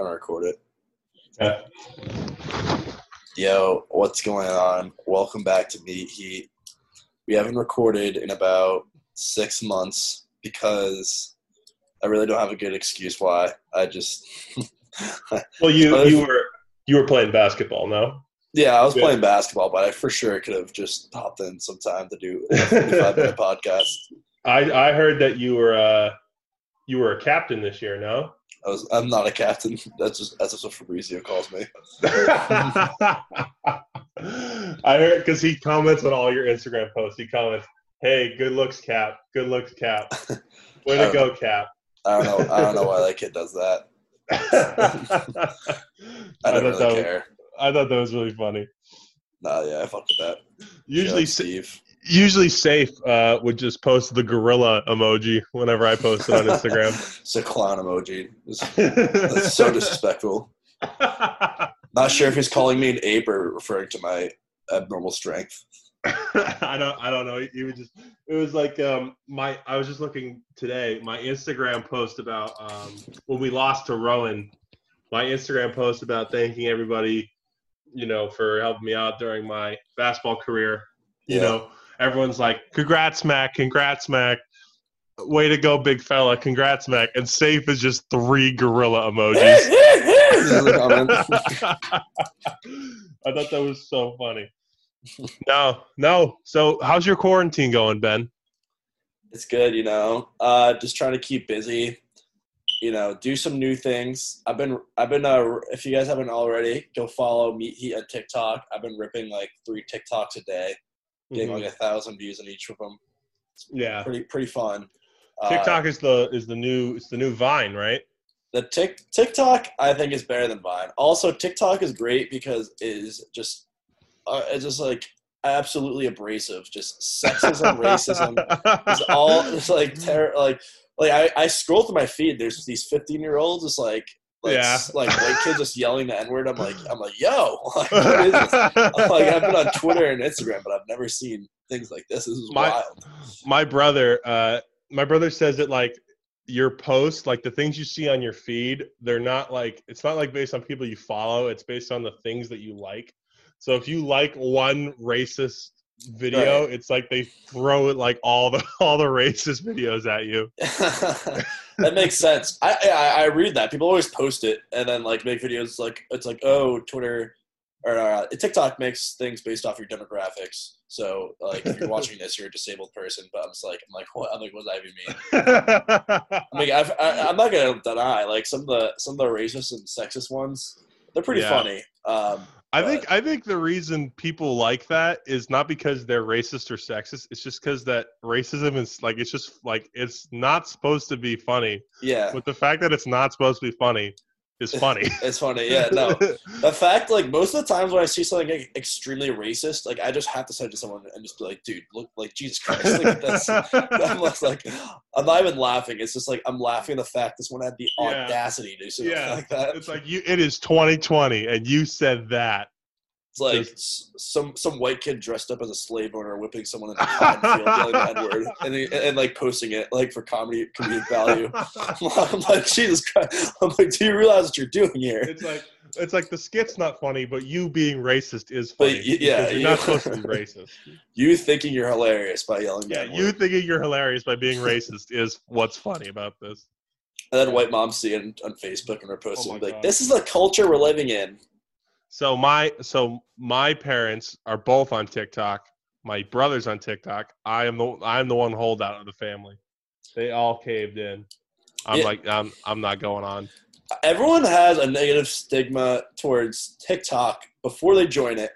I'm gonna record it. Yeah. Yo, what's going on? Welcome back to Meat Heat. We haven't recorded in about six months because I really don't have a good excuse why. I just Well, you you were you were playing basketball, no? yeah, I was Yeah. playing basketball, but I for sure could have just popped in some time to do a 45 minute podcast. I I heard that you were uh you were a captain this year, no? I was I'm not a captain. That's just that's just what Fabrizio calls me. I heard because he comments on all your Instagram posts. He comments, "Hey, good looks, Cap. Good looks, Cap. Way to uh, go, Cap." I don't know. I don't know why that kid does that. I I don't thought that really was- care. I thought that was really funny. Nah, yeah, I fuck with that. Usually, Steve. Usually safe uh, would just post the gorilla emoji whenever I post it on Instagram. It's a clown emoji. It's, so disrespectful. Not sure if he's calling me an ape or referring to my abnormal strength. I don't I don't know. He was just it was like um my I was just looking today, my Instagram post about um when we lost to Rowan, my Instagram post about thanking everybody, you know, for helping me out during my basketball career. You Yeah. know, everyone's like, Congrats, Mac, congrats, Mac. Way to go, big fella, congrats, Mac. And safe is just three gorilla emojis. I thought that was so funny. No, no. So, how's your quarantine going, Ben? it's good, you know. Uh, just trying to keep busy. You know, do some new things. I've been, I've been. Uh, if you guys haven't already, go follow Meat Heat at TikTok. I've been ripping like three TikToks a day, getting Mhm. like a thousand views on each of them. Yeah, Pretty, pretty fun. Uh, TikTok is the is the new it's the new Vine, right? the Tik TikTok I think is better than Vine. Also, TikTok is great because it is just uh, it's just like absolutely abrasive. Just sexism, racism. It's all it's like ter- like like I, I scroll through my feed. There's these 15 year olds It's like like Yeah. like white kids just yelling the n word. I'm like I'm like yo like, what is this? I'm like I've been on Twitter and Instagram, but I've never seen things like this. This is My- wild. my brother, uh, my brother says that like your posts, like the things you see on your feed, they're not like it's not like based on people you follow. It's based on the things that you like. So if you like one racist video, Right. it's like they throw it like all the all the racist videos at you. That makes sense. I, I I read that people always post it and then like make videos like it's like oh Twitter or uh, TikTok makes things based off your demographics. So like if you're watching this, you're a disabled person. But I'm just like I'm like what? I'm like what does that even mean? I mean I've, I, I'm not gonna deny like some of the some of the racist and sexist ones. They're pretty Yeah. funny. Um, I think I think the reason people like that is not because they're racist or sexist. It's just because that racism is like it's just like it's not supposed to be funny. yeah, But the fact that it's not supposed to be funny is funny. it's funny. Yeah, no. The fact, like, most of the times when I see something like, extremely racist, like, I just have to send it to someone and just be like, dude, look, like, Jesus Christ. Like, that's, I'm like, I'm not even laughing. It's just like, I'm laughing at the fact this one had the Yeah. audacity to say Yeah. like that. it's like you. It is 2020, and you said that. It's like some some white kid dressed up as a slave owner whipping someone in cotton field yelling the word and, he- and, like posting it like for comedy comedic value. I'm like, Jesus Christ. I'm like, do you realize what you're doing here? It's like it's like the skit's not funny, but you being racist is funny. y- yeah, you're you- not supposed to be racist. You thinking you're hilarious by yelling Yeah, you thinking you're hilarious by being racist is what's funny about this. And then white moms see it on Facebook and are oh posting Oh like, God. "This is the culture we're living in." So my so my parents are both on TikTok. My brother's on TikTok. I am the I'm the one holdout of the family. They all caved in. I'm Yeah. like I'm I'm not going on. Everyone has a negative stigma towards TikTok before they join it,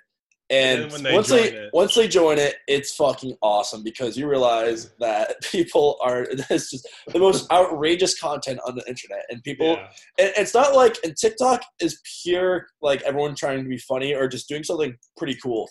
and, And they once they it- once they join it, it's fucking awesome because you realize that people are it's just the most outrageous content on the internet, and people Yeah. and it's not like and TikTok is pure like everyone trying to be funny or just doing something pretty cool.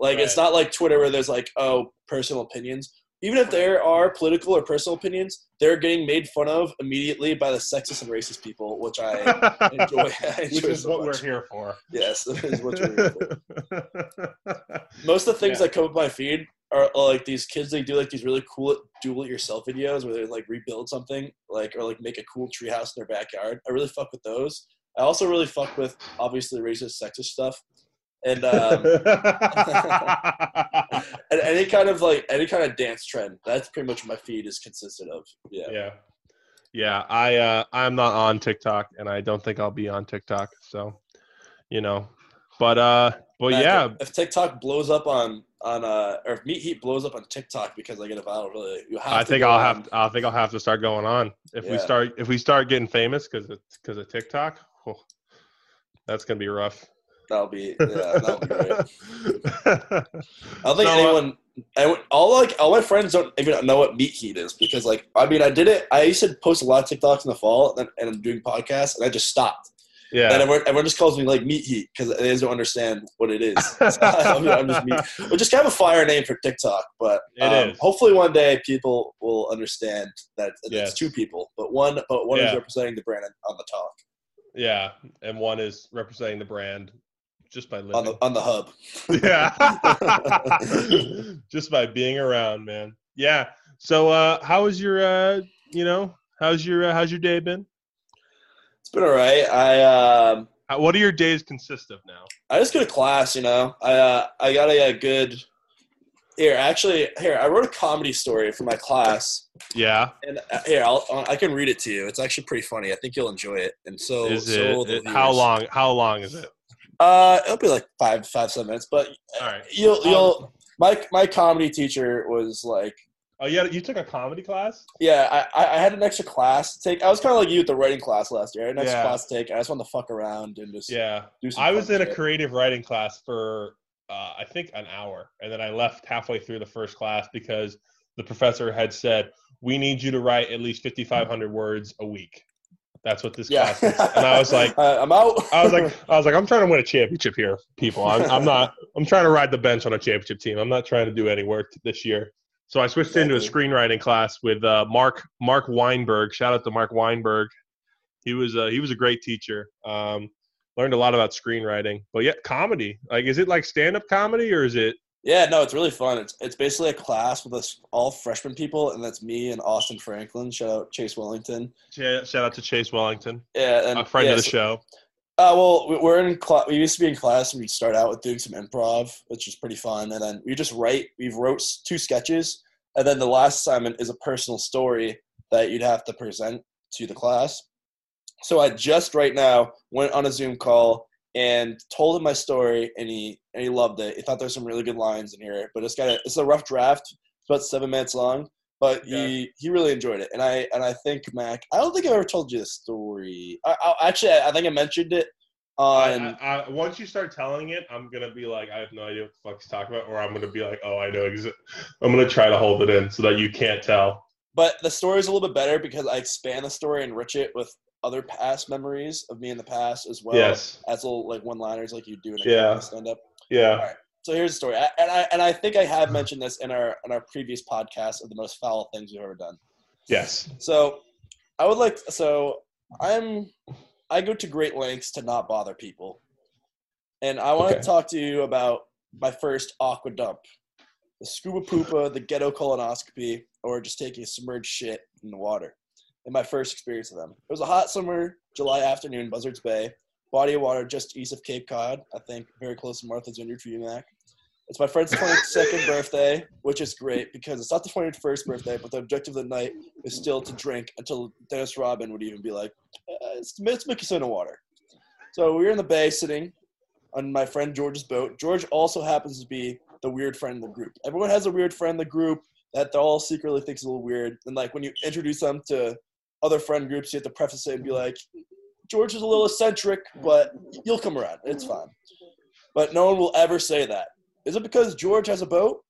Like it's not like Twitter where there's like oh personal opinions. Even if there are political or personal opinions, they're getting made fun of immediately by the sexist and racist people, which I enjoy. I enjoy Which is so what much. we're here for. Yes, that is what we're here for. Most of the things Yeah. that come up my feed are, are like these kids. They do like these really cool do-it-yourself videos where they like rebuild something, like or like make a cool treehouse in their backyard. I really fuck with those. I also really fuck with obviously racist, sexist stuff, and um, and any kind of like any kind of dance trend. That's pretty much what my feed is consistent of. Yeah. yeah, yeah. I uh, I'm not on TikTok, and I don't think I'll be on TikTok. So, you know, but uh, but Matt, yeah, If TikTok blows up on on uh, or if Meat Heat blows up on TikTok because I get a viral, really, you have. I to think I'll on. have I think I'll have to start going on if we start if we start getting famous because because of TikTok. oh, that's gonna be rough. That'll be yeah. That'll be great. I don't think So, uh, anyone, anyone, all like all my friends don't even know what meat heat is because like I mean I did it. I used to post a lot of TikToks in the fall and, and I'm doing podcasts and I just stopped. Yeah. And everyone, everyone just calls me like meat heat because they just don't understand what it is. So I'm, I'm just meat. Well, just kind of a fire name for TikTok, but um, hopefully one day people will understand that it's two people, but one but one Yeah. is representing the brand on the talk yeah, and one is representing the brand just by living on the on the hub. yeah, just by being around, man. Yeah. So, uh, how was your, uh, you know, how's your uh, how's your day been? It's been alright. I um How, what do your days consist of now? I just go to class, you know. I uh, I got a, a good here. Actually, here I wrote a comedy story for my class, Yeah. and uh, here I'll I can read it to you. It's actually pretty funny. I think you'll enjoy it. And so, Is so will it, how long? How long is it? Uh, it'll be like five five seven minutes. But All right. you'll you'll my my comedy teacher was like. Oh, yeah. You took a comedy class? Yeah, I, I had an extra class to take. I was kind of like you at the writing class last year. I had an extra Yeah. class to take. I just wanted to fuck around and just Yeah. I was in a creative writing class for uh, I think an hour, and then I left halfway through the first class because the professor had said we need you to write at least fifty five hundred words a week. That's what this Yeah, class is. And I was like, Uh, I'm out. I was like, I was like, I'm trying to win a championship here, people. I'm, I'm not. I'm trying to ride the bench on a championship team. I'm not trying to do any work this year. So I switched into a screenwriting class with uh, Mark Mark Weinberg. Shout out to Mark Weinberg. He was uh, he was a great teacher. Um, learned a lot about screenwriting. But yeah, comedy. Like, is it like stand up comedy or is it? Yeah, no, it's really fun. It's it's basically a class with us all freshman people, and that's me and Austin Franklin. Shout out Chase Wellington. Shout out to Chase Wellington, Yeah, and a friend yeah, of the so- show. Uh, well, we- we're in class. We used to be in class, and we'd start out with doing some improv, which is pretty fun. And then we just write. We've wrote two sketches, and then the last assignment is a personal story that you'd have to present to the class. So I just right now went on a Zoom call and told him my story, and he and he loved it. He thought there's some really good lines in here, but it's got a, it's a rough draft. It's about seven minutes long, but he he really enjoyed it. And I and I think Mac, I don't think I ever told you this story. I, I actually I think I mentioned it on. I, I, I, once you start telling it, I'm gonna be like, I have no idea what the fuck he's talking about, or I'm gonna be like, oh, I know. Exa- I'm gonna try to hold it in so that you can't tell. But the story is a little bit better because I expand the story and enrich it with other past memories of me in the past as well yes. as little like one-liners like you do in a Yeah. stand-up. Yeah. So here's the story, I, and I and I think I have mentioned this in our in our previous podcast of the most foul things we've ever done. Yes. So I would like so I'm I go to great lengths to not bother people. And I want Okay. to talk to you about my first aqua dump. The scuba poopa, the ghetto colonoscopy, or just taking a submerged shit in the water. And my first experience of them. It was a hot summer, July afternoon, Buzzards Bay. Body of water just east of Cape Cod. I think very close to Martha's Vineyard for you, Mac. It's my friend's 22nd birthday, which is great because it's not the 21st birthday, but the objective of the night is still to drink until Dennis Rodman would even be like, uh, it's, it's Mickelson water. So we were in the bay sitting on my friend George's boat. George also happens to be the weird friend in the group. Everyone has a weird friend in the group that they all secretly thinks is a little weird. And like when you introduce them to other friend groups, you have to preface it and be mm-hmm. like, George is a little eccentric, but you'll come around. It's mm-hmm. fine. But no one will ever say that. Is it because George has a boat?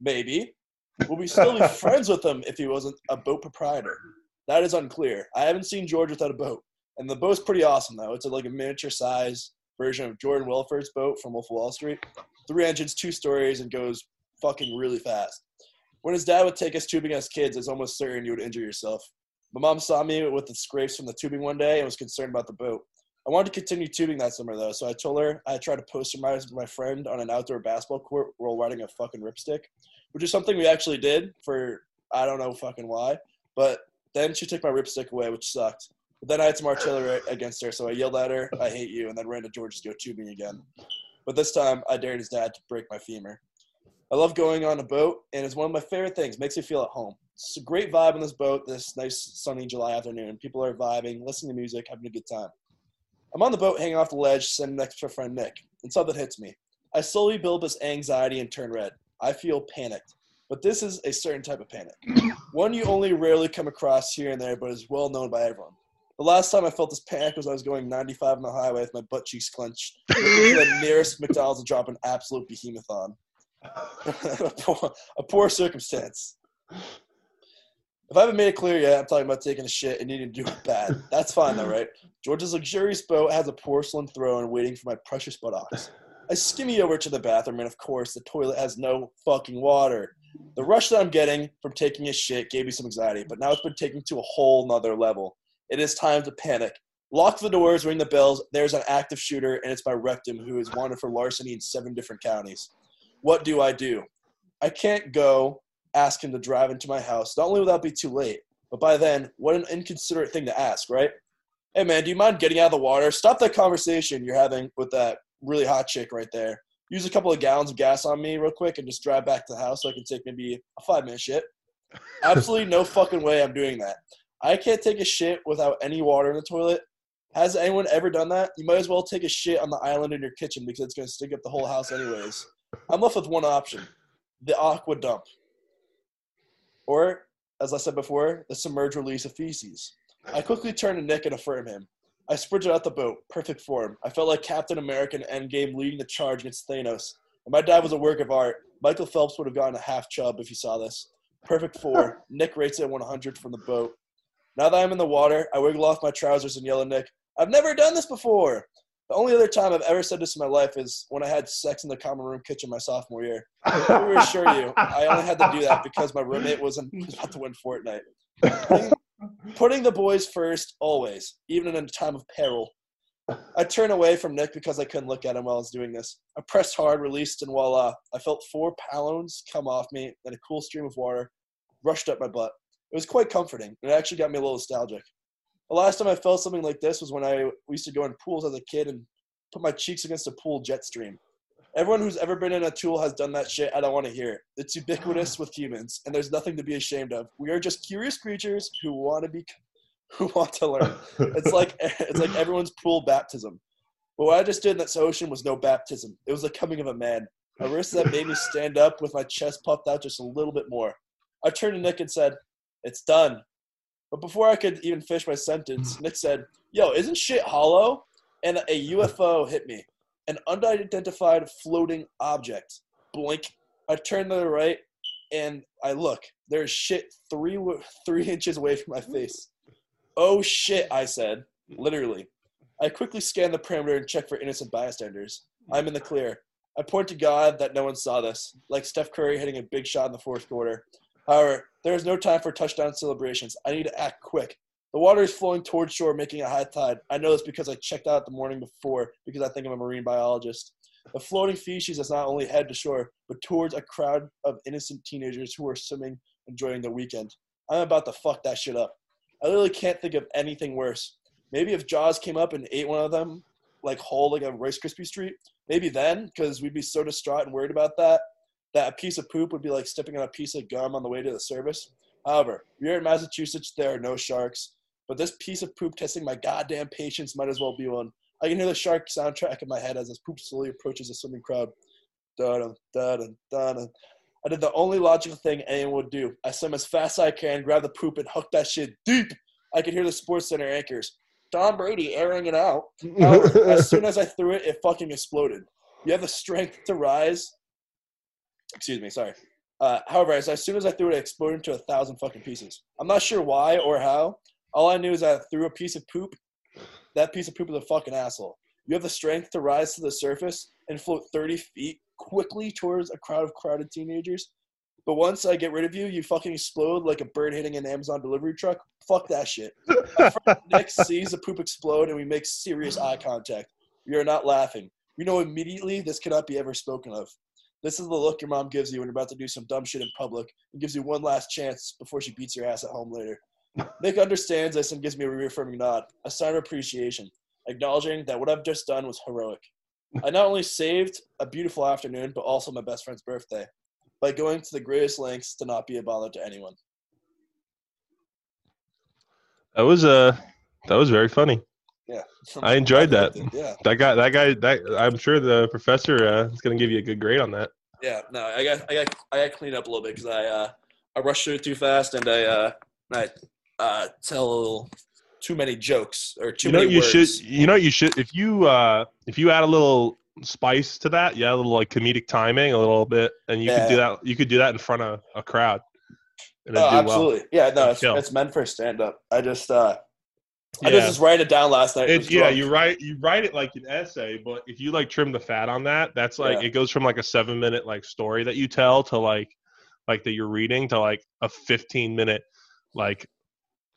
Maybe. Will we still be friends with him if he wasn't a boat proprietor? That is unclear. I haven't seen George without a boat. And the boat's pretty awesome, though. It's a, like a miniature size version of Jordan Belfort's boat from Wolf of Wall Street. Three engines, two stories, and goes fucking really fast. When his dad would take us tubing as kids, it's almost certain you would injure yourself. My mom saw me with the scrapes from the tubing one day and was concerned about the boat. I wanted to continue tubing that summer though, so I told her I tried to poster my friend on an outdoor basketball court while riding a fucking ripstick, which is something we actually did for I don't know fucking why. But then she took my ripstick away, which sucked. But then I had some artillery against her, so I yelled at her, I hate you, and then ran to George to go tubing again. But this time, I dared his dad to break my femur. I love going on a boat, and it's one of my favorite things. Makes me feel at home. It's a great vibe on this boat this nice sunny July afternoon. People are vibing, listening to music, having a good time. I'm on the boat hanging off the ledge, sitting next to my friend Nick, and something hits me. I slowly build this anxiety and turn red. I feel panicked. But this is a certain type of panic. One you only rarely come across here and there, but is well known by everyone. The last time I felt this panic was I was going 95 on the highway with my butt cheeks clenched, the nearest McDonald's to drop an absolute behemoth on. a, poor, a poor circumstance. If I haven't made it clear yet, I'm talking about taking a shit and needing to do it bad. That's fine though, right? George's luxurious boat has a porcelain throne waiting for my precious buttocks. I skimmy over to the bathroom, and of course, the toilet has no fucking water. The rush that I'm getting from taking a shit gave me some anxiety, but now it's been taken to a whole nother level. It is time to panic. Lock the doors, ring the bells. There's an active shooter, and it's my rectum who is wanted for larceny in seven different counties. What do I do? I can't go ask him to drive into my house. Not only will that be too late, but by then, what an inconsiderate thing to ask, right? Hey man, do you mind getting out of the water? Stop that conversation you're having with that really hot chick right there. Use a couple of gallons of gas on me real quick and just drive back to the house so I can take maybe a five minute shit. Absolutely no fucking way I'm doing that. I can't take a shit without any water in the toilet. Has anyone ever done that? You might as well take a shit on the island in your kitchen because it's going to stink up the whole house anyways. I'm left with one option the aqua dump. Or, as I said before, the submerged release of feces. I quickly turn to Nick and affirm him. I sprinted out the boat, perfect form. I felt like Captain America in Endgame leading the charge against Thanos. And my dad was a work of art. Michael Phelps would have gotten a half chub if he saw this. Perfect four. Nick rates it 100 from the boat. Now that I'm in the water, I wiggle off my trousers and yell at Nick, I've never done this before. The only other time I've ever said this in my life is when I had sex in the common room kitchen my sophomore year. I reassure you, I only had to do that because my roommate was about to win Fortnite. Putting, putting the boys first, always, even in a time of peril. I turned away from Nick because I couldn't look at him while I was doing this. I pressed hard, released, and voila, I felt four pounds come off me and a cool stream of water rushed up my butt. It was quite comforting. and It actually got me a little nostalgic. The last time I felt something like this was when I used to go in pools as a kid and put my cheeks against a pool jet stream. Everyone who's ever been in a tool has done that shit. I don't want to hear it. It's ubiquitous with humans, and there's nothing to be ashamed of. We are just curious creatures who want to be, who want to learn. It's like it's like everyone's pool baptism. But what I just did in that ocean was no baptism. It was the coming of a man. A wrist that made me stand up with my chest puffed out just a little bit more. I turned to Nick and said, "It's done." But before I could even finish my sentence, mm. Nick said, Yo, isn't shit hollow? And a UFO hit me. An unidentified floating object. Blink. I turn to the right and I look. There's shit three three inches away from my face. Oh shit, I said. Literally. I quickly scan the perimeter and check for innocent bystanders. I'm in the clear. I point to God that no one saw this, like Steph Curry hitting a big shot in the fourth quarter. However, there is no time for touchdown celebrations. I need to act quick. The water is flowing towards shore, making a high tide. I know this because I checked out the morning before because I think I'm a marine biologist. The floating feces is not only head to shore, but towards a crowd of innocent teenagers who are swimming, enjoying the weekend. I'm about to fuck that shit up. I literally can't think of anything worse. Maybe if Jaws came up and ate one of them, like whole, like a Rice Krispie treat, maybe then, because we'd be so distraught and worried about that that a piece of poop would be like stepping on a piece of gum on the way to the service. However, here in Massachusetts, there are no sharks, but this piece of poop testing my goddamn patience might as well be one. I can hear the shark soundtrack in my head as this poop slowly approaches the swimming crowd. Dun, dun, dun, I did the only logical thing anyone would do. I swim as fast as I can, grab the poop, and hook that shit deep. I could hear the Sports Center anchors. Tom Brady airing it out. However, as soon as I threw it, it fucking exploded. You have the strength to rise, Excuse me, sorry. Uh, however, as, as soon as I threw it, it exploded into a thousand fucking pieces. I'm not sure why or how. All I knew is I threw a piece of poop. That piece of poop is a fucking asshole. You have the strength to rise to the surface and float 30 feet quickly towards a crowd of crowded teenagers. But once I get rid of you, you fucking explode like a bird hitting an Amazon delivery truck. Fuck that shit. Nick sees the poop explode and we make serious eye contact. We are not laughing. We know immediately this cannot be ever spoken of. This is the look your mom gives you when you're about to do some dumb shit in public and gives you one last chance before she beats your ass at home later. Nick understands this and gives me a reaffirming nod, a sign of appreciation, acknowledging that what I've just done was heroic. I not only saved a beautiful afternoon, but also my best friend's birthday by going to the greatest lengths to not be a bother to anyone. That was uh that was very funny. Yeah, I enjoyed that. Yeah, That guy, that guy, that I'm sure the professor uh, is going to give you a good grade on that. yeah. No, I got, I got, I got cleaned up a little bit because I, uh, I rushed through it too fast and I, uh, I, uh, tell a little too many jokes or too you know, many you words. should, you know, you should if you uh if you add a little spice to that, yeah, a little like comedic timing, a little bit, and you could do that. You could do that in front of a crowd. And Oh, do well. absolutely. Yeah, no, it's, it's meant for stand up. I just, uh, I just write it down last night. It yeah, you write you write it like an essay, but if you like trim the fat on that, that's like Yeah. it goes from like a seven minute like story that you tell to like like that you're reading to like a fifteen minute like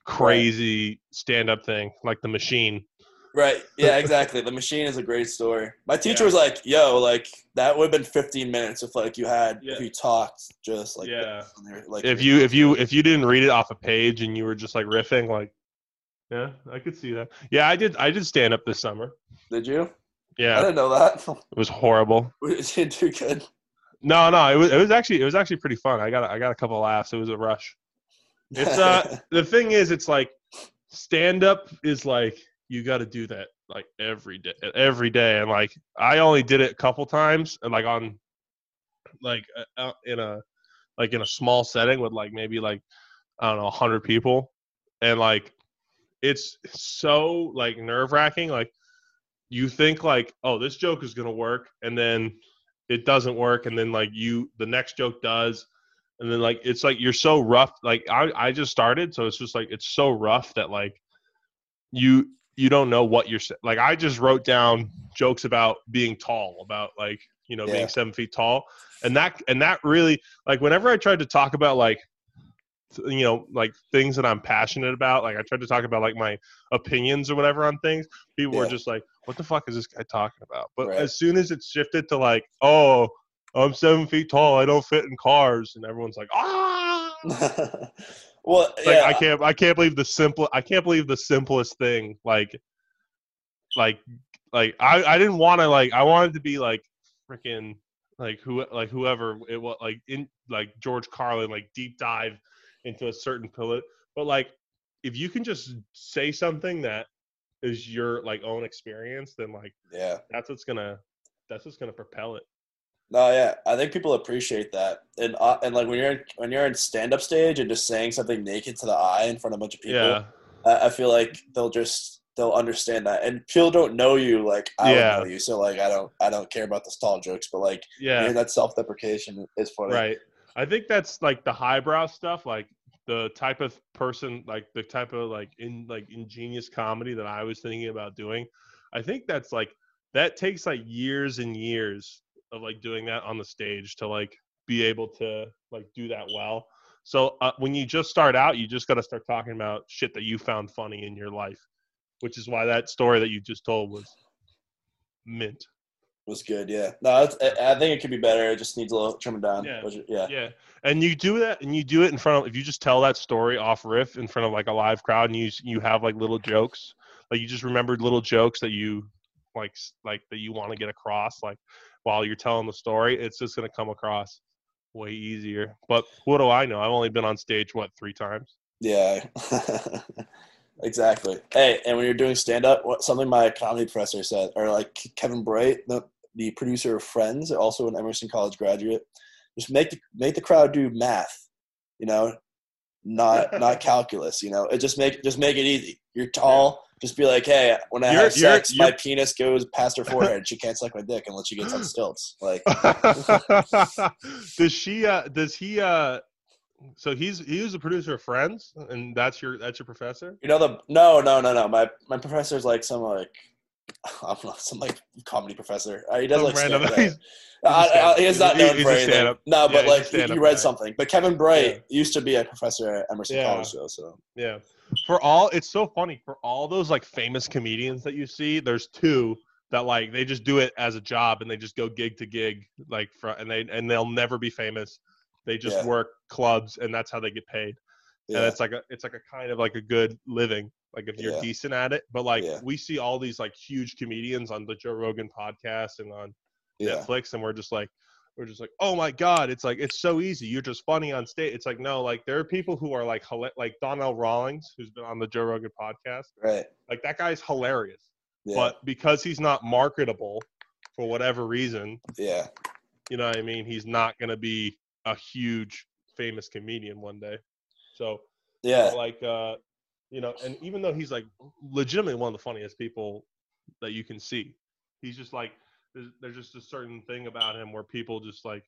crazy stand up thing like the machine. Right. Yeah, exactly. the machine is a great story. My teacher Yeah. was like, "Yo, like that would have been 15 minutes if like you had Yeah. if you talked just like Yeah. like If you if you if you didn't read it off a page and you were just like riffing like yeah, I could see that. Yeah, I did I did stand up this summer. did you? Yeah, I didn't know that. it was horrible. We didn't do good. No, no, it was it was actually it was actually pretty fun. I got a- I got a couple laughs. It was a rush. It's uh the thing is it's like stand up is like you got to do that like every day every day and like I only did it a couple times and like on like uh, in a like in a small setting with like maybe like I don't know 100 people and like it's so like nerve-wracking like you think like oh this joke is going to work and then it doesn't work and then like you the next joke does and then like it's like you're so rough like i i just started so it's just like it's so rough that like you you don't know what you're like i just wrote down jokes about being tall about like you know Yeah. being seven feet tall and that and that really like whenever i tried to talk about like you know like things that i'm passionate about like i tried to talk about like my opinions or whatever on things people were just like what the fuck is this guy talking about? But Right. as soon as it shifted to like oh i'm seven feet tall i don't fit in cars and everyone's like ah! Well, Like, yeah, I can't I can't believe the simple I can't believe the simplest thing like like like I I didn't want to like I wanted to be like freaking like who like whoever it was like in like George Carlin like deep dive into a certain pillar but like if you can just say something that is your like own experience then like yeah. that's what's gonna that's what's gonna propel it No, yeah, I think people appreciate that, and uh, and like when you're in, when you're in stand up stage and just saying something naked to the eye in front of a bunch of people, yeah I, I feel like they'll just they'll understand that, and people don't know you like I Yeah. don't know you, so like I don't I don't care about the stall jokes, but like yeah that self deprecation is funny. Right. I think that's like the highbrow stuff, like the type of person, like the type of like in like ingenious comedy that I was thinking about doing. I think that's like that takes like years and years of like doing that on the stage to like be able to like do that well. So uh, when you just start out, you just got to start talking about shit that you found funny in your life, which is why that story that you just told was mint. Was good. Yeah, no, it's, I I think it could be better. It just needs a little trimming down. Yeah. Which- yeah, Yeah, and you do that, and you do it in front of. If you just tell that story off riff in front of like a live crowd, and you you have like little jokes, like you just remembered little jokes that you like like that you want to get across, like while you're telling the story, it's just gonna come across way easier. But what do I know? I've only been on stage what three times. yeah, exactly. Hey, and when you're doing stand up, what something my comedy professor said, or like Kevin Bright, the the producer of Friends, also an Emerson College graduate, just make the make the crowd do math, you know, not not calculus. You know, it just make just make it easy. You're tall. Just be like, hey, when I You're- have you're- sex, my you're- penis goes past her forehead. She can't suck my dick unless she gets on stilts. Like, does she? uh Does he? uh So he's he was a producer of Friends, and that's your that's your professor. You know the no no no no my my professor's like some like I don't know some like comedy professor. Uh, he does Some like random- he's- Uh, I- he's not he's for anything. No, but a like he read guy. something. But Kevin Bright Yeah. used to be a professor at Emerson Yeah. College, though. So Yeah. For all it's so funny for all those like famous comedians that you see, there's two that like they just do it as a job and they just go gig to gig like for and they and they'll never be famous. They just Yeah. work clubs and that's how they get paid. And it's like a it's like a kind of like a good living like if you're Yeah. decent at it but like Yeah. we see all these like huge comedians on the joe rogan podcast and on yeah. netflix and we're just like we're just like oh my god it's like it's so easy you're just funny on stage it's like no like there are people who are like like donnell rawlings who's been on the joe rogan podcast Right. like that guy's hilarious Yeah. but because he's not marketable for whatever reason yeah. you know what I mean? He's not going to be a huge famous comedian one day. So, Yeah. like, uh, you know, and even though he's like legitimately one of the funniest people that you can see, he's just like, there's, there's just a certain thing about him where people just like,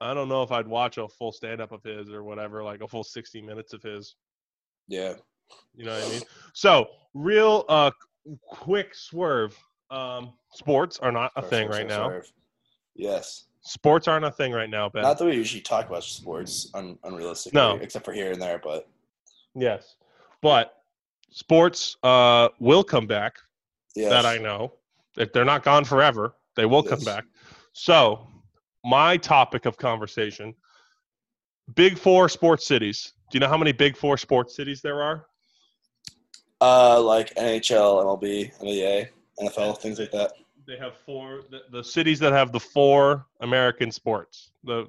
I don't know if I'd watch a full stand up of his or whatever, like a full 60 minutes of his. Yeah. You know what I mean? So, real uh, quick swerve. Um, sports are not a thing right now. swerve. Yes. Sports aren't a thing right now, Ben. Not that we usually talk about sports un- unrealistically, No. except for here and there, but Yes, but sports uh, will come back. yes. That I know. If they're not gone forever, they will come back. So, my topic of conversation: Big Four sports cities. Do you know how many Big Four sports cities there are? uh, like NHL, MLB, NBA, NFL, things like that. They have four. The, the cities that have the four American sports. The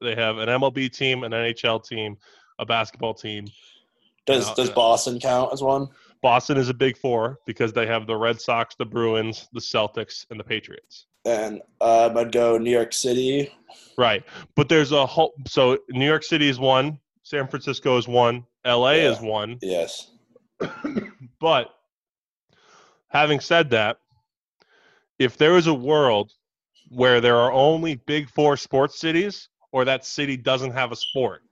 they have an MLB team, an NHL team, a basketball team. Does No, does. Boston count as one? Boston is a Big Four because they have the Red Sox, the Bruins, the Celtics, and the Patriots. And um, I'd go New York City. Right. But there's a whole so New York City is one, San Francisco is one, LA Yeah. is one. Yes. But having said that, if there is a world where there are only big four sports cities or that city doesn't have a sport,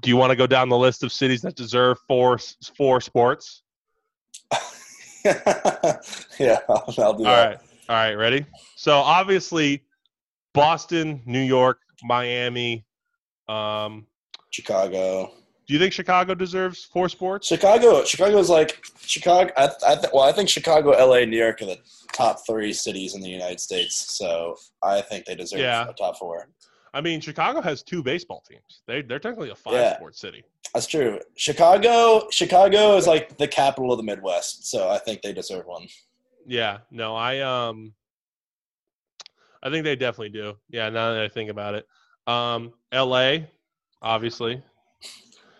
do you want to go down the list of cities that deserve four four sports? yeah, I'll, I'll do All that. right. All right, ready? So obviously Boston, New York, Miami, um, Chicago. Do you think Chicago deserves four sports? Chicago. Chicago is like Chicago. I, I th- well, I think Chicago, LA, New York are the top three cities in the United States. So I think they deserve Yeah. a top four. I mean, Chicago has two baseball teams. They they're technically a five Yeah. sports city. That's true. Chicago. Chicago is like the capital of the Midwest. So I think they deserve one. Yeah. No, I um I think they definitely do. Yeah, now that I think about it. Um LA, obviously.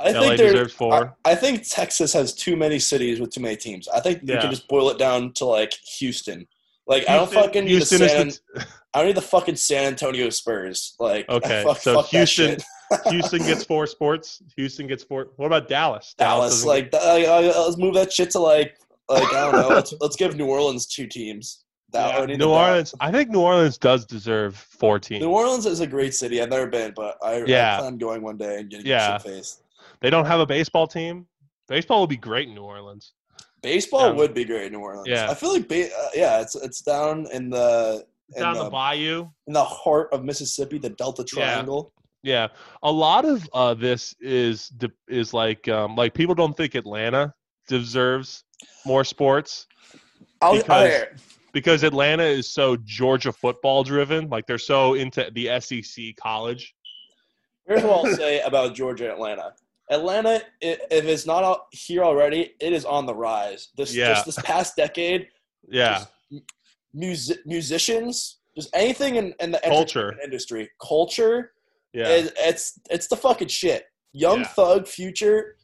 I LA think deserves four. I, I think Texas has too many cities with too many teams. I think you Yeah. can just boil it down to like Houston. Like I don't Houston- fucking need the San, the- I don't need the fucking San Antonio Spurs. Like Okay, fuck, so fuck Houston- Houston gets four sports. Houston gets four. What about Dallas? Dallas, doesn't like th- uh, uh, let's move that shit to like like I don't know. let's let's give New Orleans two teams. That Yeah, New Orleans. I think New Orleans does deserve four teams. New Orleans is a great city. I've never been, but I, Yeah. I plan on going one day and getting Yeah. shit faced. They don't have a baseball team. Baseball would be great in New Orleans. Baseball Yeah. would be great in New Orleans. Yeah. I feel like ba- uh, yeah, it's it's down in the in down the, the bayou. in the heart of Mississippi, the Delta Triangle. Yeah, a lot of uh, this is is like um, like people don't think Atlanta deserves more sports I'll, Because- I- because Atlanta is so Georgia football driven. Like they're so into the SEC college. here's what I'll say about Georgia Atlanta. Atlanta, if it's not here already, it is on the rise. This Yeah. just this past decade, Yeah, music, musicians, just anything in, in the Culture. industry, culture, yeah, is, it's it's the fucking shit. Young Yeah. Thug, Future,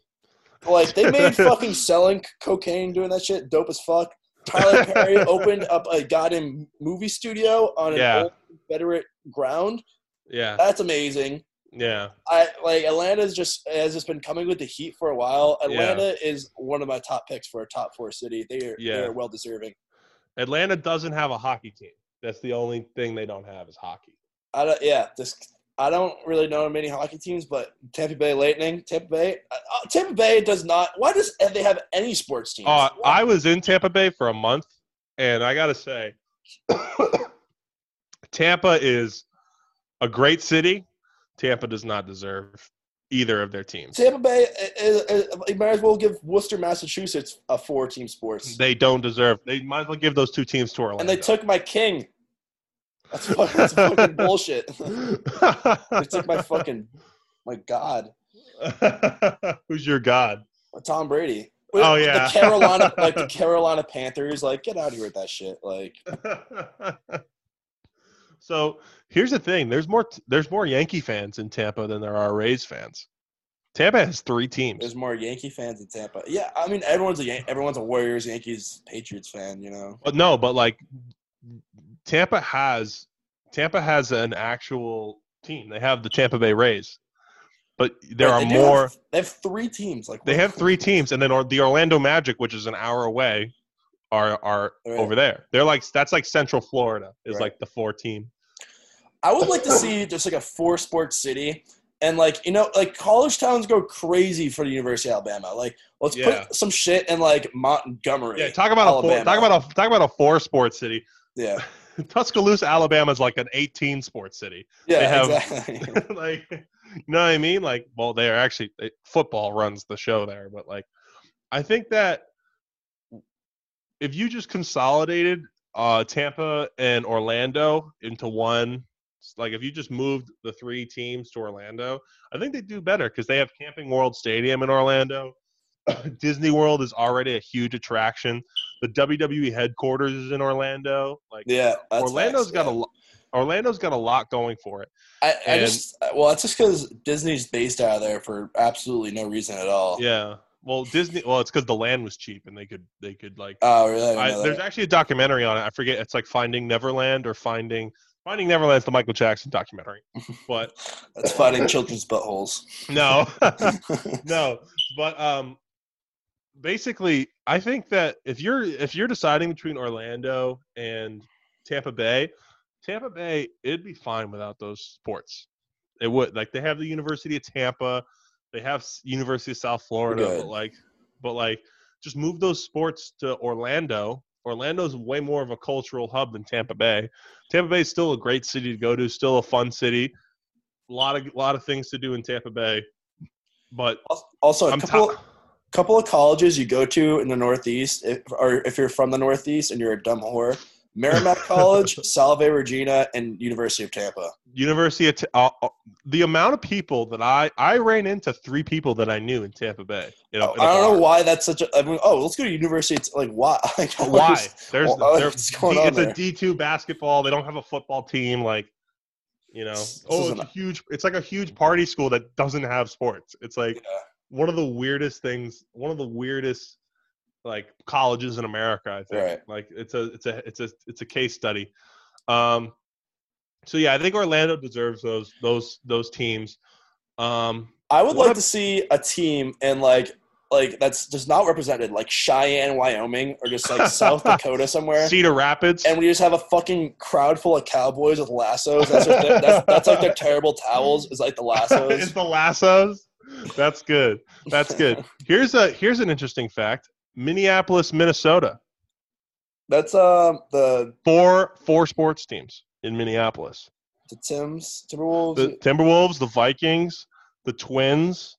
like they made fucking selling cocaine doing that shit dope as fuck. Tyler Perry opened up a goddamn movie studio on an Yeah. old Confederate ground. yeah, That's amazing. Yeah. I like Atlanta's just has just been coming with the heat for a while. Atlanta is one of my top picks for a top four city. They are Yeah. they are well deserving. Atlanta doesn't have a hockey team. That's the only thing they don't have is hockey. I don't, yeah, this I don't really know many hockey teams, but Tampa Bay Lightning, Tampa Bay, uh, uh, Tampa Bay does not. Why does they have any sports teams? Uh, I was in Tampa Bay for a month, and I gotta say, Tampa is a great city. Tampa does not deserve either of their teams. Tampa Bay, eh, eh, eh, is, is, might as well give Worcester, Massachusetts, a four-team sports, They don't deserve. They might as well give those two teams to Orlando. and they took my king. That's fucking, that's fucking bullshit. they took my fucking, my God. Who's your god? Tom Brady. Oh, yeah. the Carolina like the Carolina Panthers. Like, get out of here with that shit. Like, so here's the thing: there's more there's more Yankee fans in Tampa than there are Rays fans. Tampa has three teams. there's more Yankee fans in Tampa. Yeah, I mean, everyone's a Yan- everyone's a Warriors, Yankees, Patriots fan. You know. But no, but like Tampa has Tampa has an actual team. They have the Tampa Bay Rays, but there are more. have- they have three teams. Like they have three teams, and then or, the Orlando Magic, which is an hour away, are are Right. over there. They're like that's like Central Florida is Right. like the four team. I would like to see just like a four sports city. And like you know, like college towns go crazy for the University of Alabama. Like, let's Yeah. put some shit in like Montgomery. Yeah, talk about a four, talk about a talk about a four sports city. yeah, Tuscaloosa, Alabama is like an 18 sports city. yeah, They have- exactly. like, you know what I mean? Like, well, they are actually they, football runs the show there, but like, I think that if you just consolidated uh, Tampa and Orlando into one, like if you just moved the three teams to Orlando, I think they'd do better because they have Camping World Stadium in Orlando. Disney World is already a huge attraction. The WWE headquarters is in Orlando. Like yeah, Orlando's facts, got yeah. a lo- Orlando's got a lot going for it. I, I and- just well, that's just because Disney's based out of there for absolutely no reason at all. Yeah. Well, Disney. Well, it's because the land was cheap and they could they could like. Oh, really? I I, there's actually a documentary on it. I forget. It's like Finding Neverland or Finding Finding Neverland's the Michael Jackson documentary. But That's finding children's buttholes. no, no. But um, basically, I think that if you're if you're deciding between Orlando and Tampa Bay, Tampa Bay, it'd be fine without those sports. It would like they have the University of Tampa, they have University of South Florida, but like, but like, just move those sports to Orlando. Orlando's way more of a cultural hub than Tampa Bay. Tampa Bay is still a great city to go to, still a fun city. A lot of lot of things to do in Tampa Bay, but Also, a I'm couple ta- couple of colleges you go to in the Northeast, if, or if you're from the Northeast and you're a dumb whore, Merrimack College, Salve Regina, and University of Tampa. University of uh, uh, the amount of people that I I ran into three people that I knew in Tampa Bay. You know, I don't know why that's such a. I mean, oh, let's go to University. It's like why? Like, why. There's Well, what's going D- on it's a there? D two basketball. They don't have a football team. Like, you know, This oh, it's a huge. It's like a huge party school that doesn't have sports. It's like Yeah. one of the weirdest things. One of the weirdest like colleges in America. I think. Right. Like it's a it's a it's a it's a case study. Um. So yeah, I think Orlando deserves those those those teams. Um. I would like to see a team and like like that's just not represented, like Cheyenne, Wyoming, or just like South Dakota somewhere. Cedar Rapids. and we just have a fucking crowd full of cowboys with lassos. That's, that's, that's like their terrible towels. Is like the it's lassos. the lassos. That's good. That's good. Here's a here's an interesting fact. Minneapolis, Minnesota. That's um the Four four sports teams in Minneapolis. the Tims Timberwolves. The Timberwolves, the Vikings, the Twins,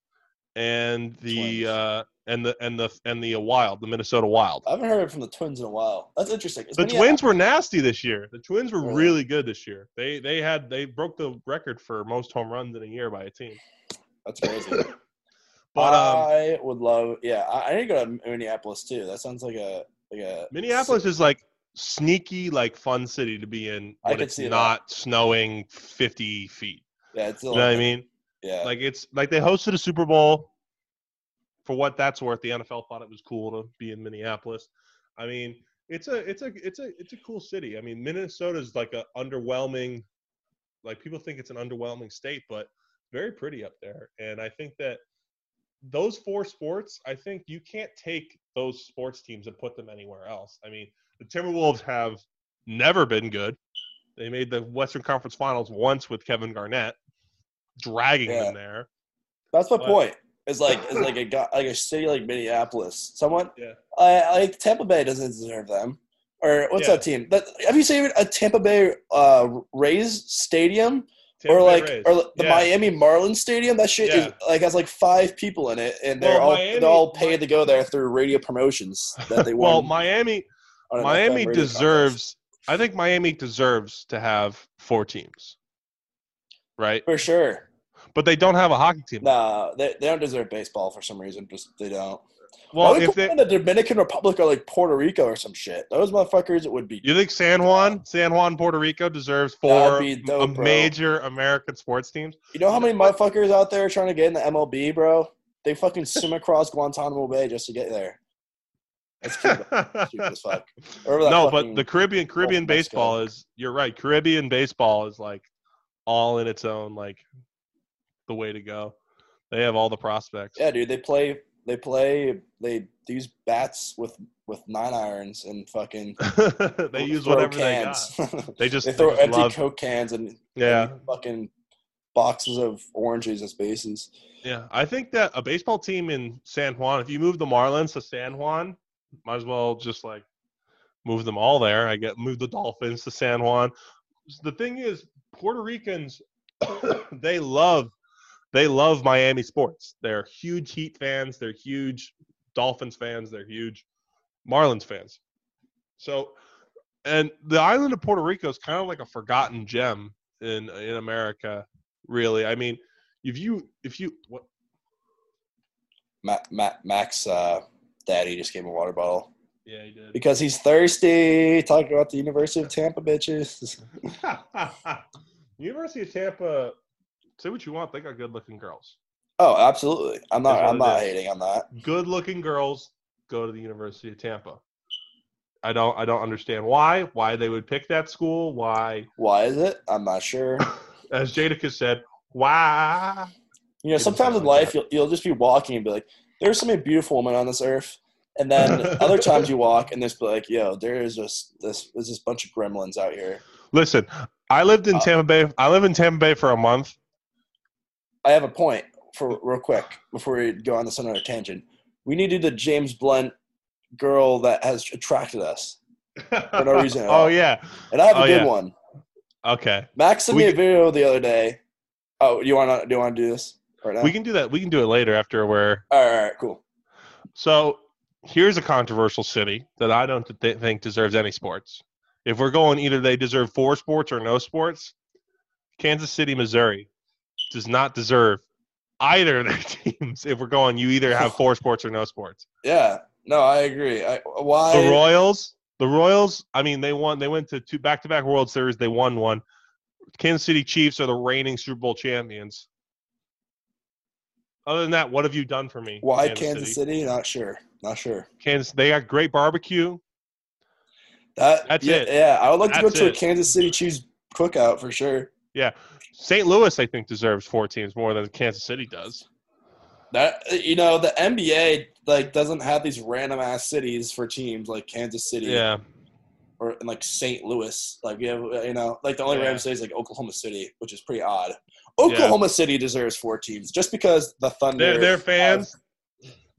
and the Twins. uh and the and the and the uh, Wild, the Minnesota Wild. I haven't heard it from the Twins in a while. That's interesting. Is The Twins were nasty this year. The Twins were Really? really good this year. They they had they broke the record for most home runs in a year by a team. That's crazy. But um, I would love. Yeah, I, I need to go to Minneapolis too. That sounds like a like a Minneapolis is like sneaky, like fun city to be in I could it's see that. not snowing fifty feet. Yeah, it's You know what I mean? Yeah, Like it's like they hosted a Super Bowl. For what that's worth, the NFL thought it was cool to be in Minneapolis. I mean, it's a it's a it's a it's a cool city. I mean, Minnesota is like a underwhelming. Like people think it's an underwhelming state, but very pretty up there. And I think that those four sports, I think you can't take those sports teams and put them anywhere else. I mean, the Timberwolves have never been good. They made the Western Conference Finals once with Kevin Garnett, dragging Yeah. them there. that's my but- point. It's like it's like a guy- like a city like Minneapolis. Someone Yeah. I like Tampa Bay doesn't deserve them. Or what's Yeah. that team? That have you seen a Tampa Bay uh, Rays stadium Tampa or like Rays. or the Yeah. Miami Marlins stadium? That shit Yeah. is like has like five people in it, and they're Well, all Miami- they're all paid to go there through radio promotions that they well. Miami Miami deserves I think Miami deserves to have four teams. Right? for sure. but they don't have a hockey team. Nah, they, they don't deserve baseball for some reason. Just they don't. Well, if they in the Dominican Republic or like Puerto Rico or some shit? Those motherfuckers it would be. you think San Juan, San Juan, Puerto Rico deserves four dope, a major American sports teams? You know how many motherfuckers out there trying to get in the MLB, bro? They fucking swim across Guantanamo Bay just to get there. That's as fuck. No, but the Caribbean Caribbean Mexico. baseball is you're right. Caribbean baseball is like all in its own like the way to go. They have all the prospects. yeah, dude, they play. They play. They use bats with with nine irons and fucking. they use whatever they got. cans. They just, they they throw just empty love. Coke cans and Yeah, and fucking boxes of oranges as bases. yeah. I think that a baseball team in San Juan, if you move the Marlins to San Juan, might as well just like move them all there. I get move the Dolphins to San Juan. The thing is, Puerto Ricans, they love they love Miami sports. They're huge Heat fans. They're huge Dolphins fans. They're huge Marlins fans. So, and the island of Puerto Rico is kind of like a forgotten gem in in America. Really, I mean, if you if you what Matt, Matt, Max, uh, daddy just gave him a water bottle yeah, he did. because he's thirsty. Talking about the University of Tampa bitches. University of Tampa. Say what you want. They got good looking girls. Oh, absolutely. I'm not. I'm not is. hating on that. Good looking girls go to the University of Tampa. I don't. I don't understand why. Why they would pick that school. Why, Why is it? I'm not sure. as Jadakiss said, why? You know, sometimes in life you'll, you'll just be walking and be like, "There's so many beautiful women on this earth," and then other times you walk and there's be like, "Yo, there is just this. There's this bunch of gremlins out here." Listen, I lived in Uh, Tampa Bay. I live in Tampa Bay for a month. I have a point for real quick before we go on this on a tangent. We needed the James Blunt girl that has attracted us, For no reason oh all. yeah. and I have a Oh, good yeah. one. Okay. Max sent We me a video the other day. Oh, do you want to do you want to do this right now? We can do that. We can do it later after we're all right, all right, cool. So here's a controversial city that I don't th- think deserves any sports. If we're going either they deserve four sports or no sports, Kansas City, Missouri does not deserve either of their teams. If we're going, you either have four sports or no sports. Yeah, no, I agree. I, why? The Royals, the Royals. I mean, they won. They went to two back-to-back World Series. They won one. Kansas City Chiefs are the reigning Super Bowl champions. Other than that, what have you done for me? why Kansas City? Not sure. Not sure. Kansas. They got great barbecue. That That's yeah, it. Yeah, I would like to go That's to a. Kansas City Chiefs cookout for sure. St. Louis, I think, deserves four teams more than Kansas City does. That you know, the NBA like doesn't have these random ass cities for teams like Kansas City Yeah, or and, like St. Louis. Like we have, you know, like the only Yeah. random city is like Oklahoma City, which is pretty odd. Oklahoma City deserves four teams just because the Thunder. their their fans.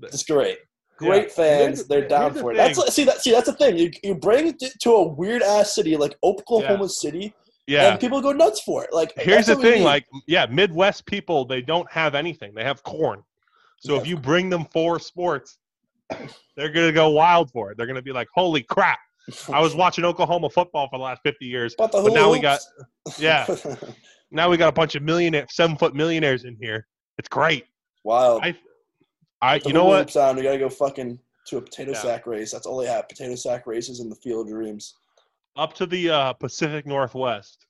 It's great. Great Yeah. fans. They're down the for it. thing. That's see that see that's the thing. You you bring it to a weird ass city like Oklahoma City, Yeah. and people go nuts for it. Like Here's the thing, like, yeah, Midwest people, they don't have anything. They have corn. So if you bring them four sports, they're gonna go wild for it. They're gonna be like, "Holy crap!" I was watching Oklahoma football for the last 50 years. but, the but now we got yeah. Now we got a bunch of millionaire, seven foot millionaires in here. It's great. wild. I, I, you know what? Sound. We gotta go fucking to a potato Yeah. sack race. That's all they have. Potato sack races in the field of dreams. Up to the uh, Pacific Northwest,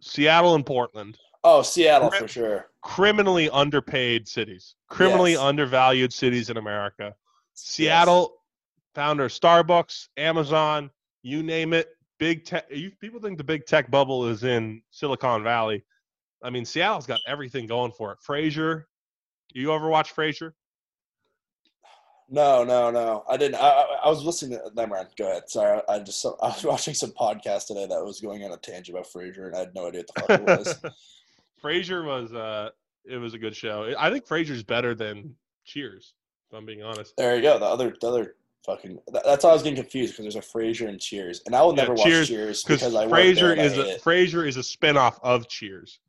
Seattle and Portland. Oh, Seattle Cri- for sure. criminally underpaid cities, criminally Yes. undervalued cities in America. Seattle, founder of Starbucks, Amazon, you name it. Big tech. You, people think the big tech bubble is in Silicon Valley. I mean, Seattle's got everything going for it. Frasier, you ever watch Frasier? No, no, no. I didn't. I, I, I was listening to them. Ryan. Go ahead. Sorry, I, I just I was watching some podcast today that was going on a tangent about Frasier, and I had no idea what the fuck it was. Frasier was uh, it was a good show. I think Frasier's better than Cheers. If I'm being honest. there you go. The other, the other fucking. That, that's why I was getting confused because there's a Frasier and Cheers, and I will Yeah, never Cheers- watch Cheers Because because I Frasier is hate a it. Frasier is a spinoff of Cheers,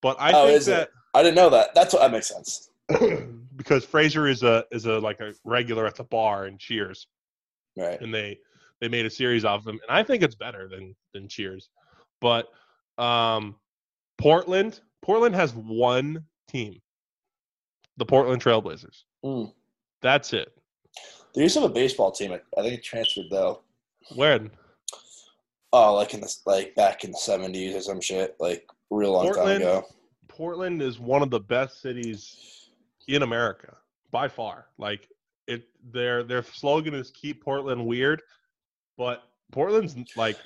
but I Oh, think is it? that I didn't know that. That's what that makes sense. because Frasier is a is a like a regular at the bar in Cheers, Right. and they they made a series of them, and I think it's better than than Cheers. But um, Portland Portland has one team. The Portland Trailblazers. Mm. That's it. They used to have a baseball team. I I think it transferred though. When? Oh, like in the like back in the seventies or some shit, like real long Portland? time ago. Portland is one of the best cities in America by far. Like it their their slogan is keep Portland weird, but Portland's like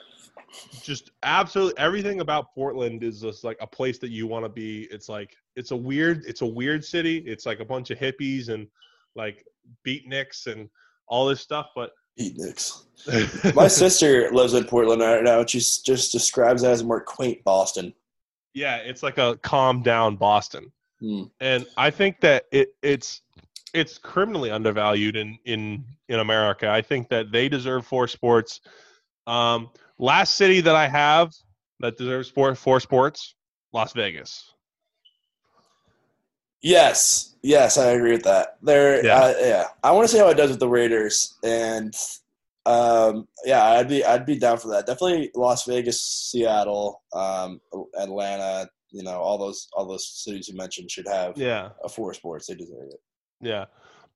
just absolutely everything about Portland is just like a place that you want to be. It's like it's a weird it's a weird city. It's like a bunch of hippies and like beatniks and all this stuff, but Eat Knicks. My sister lives in Portland right now. and She just describes it as more quaint Boston. yeah, it's like a calm down Boston. Hmm. and I think that it it's it's criminally undervalued in in in America. I think that they deserve four sports. Um, last city that I have that deserves sport four sports, Las Vegas. Yes, yes, I agree with that. They're Yeah. yeah, uh, yeah. I want to see how it does with the Raiders, and um, yeah, I'd be I'd be down for that. Definitely Las Vegas, Seattle, um, Atlanta. You know, all those all those cities you mentioned should have Yeah, a four sports. They deserve it. yeah.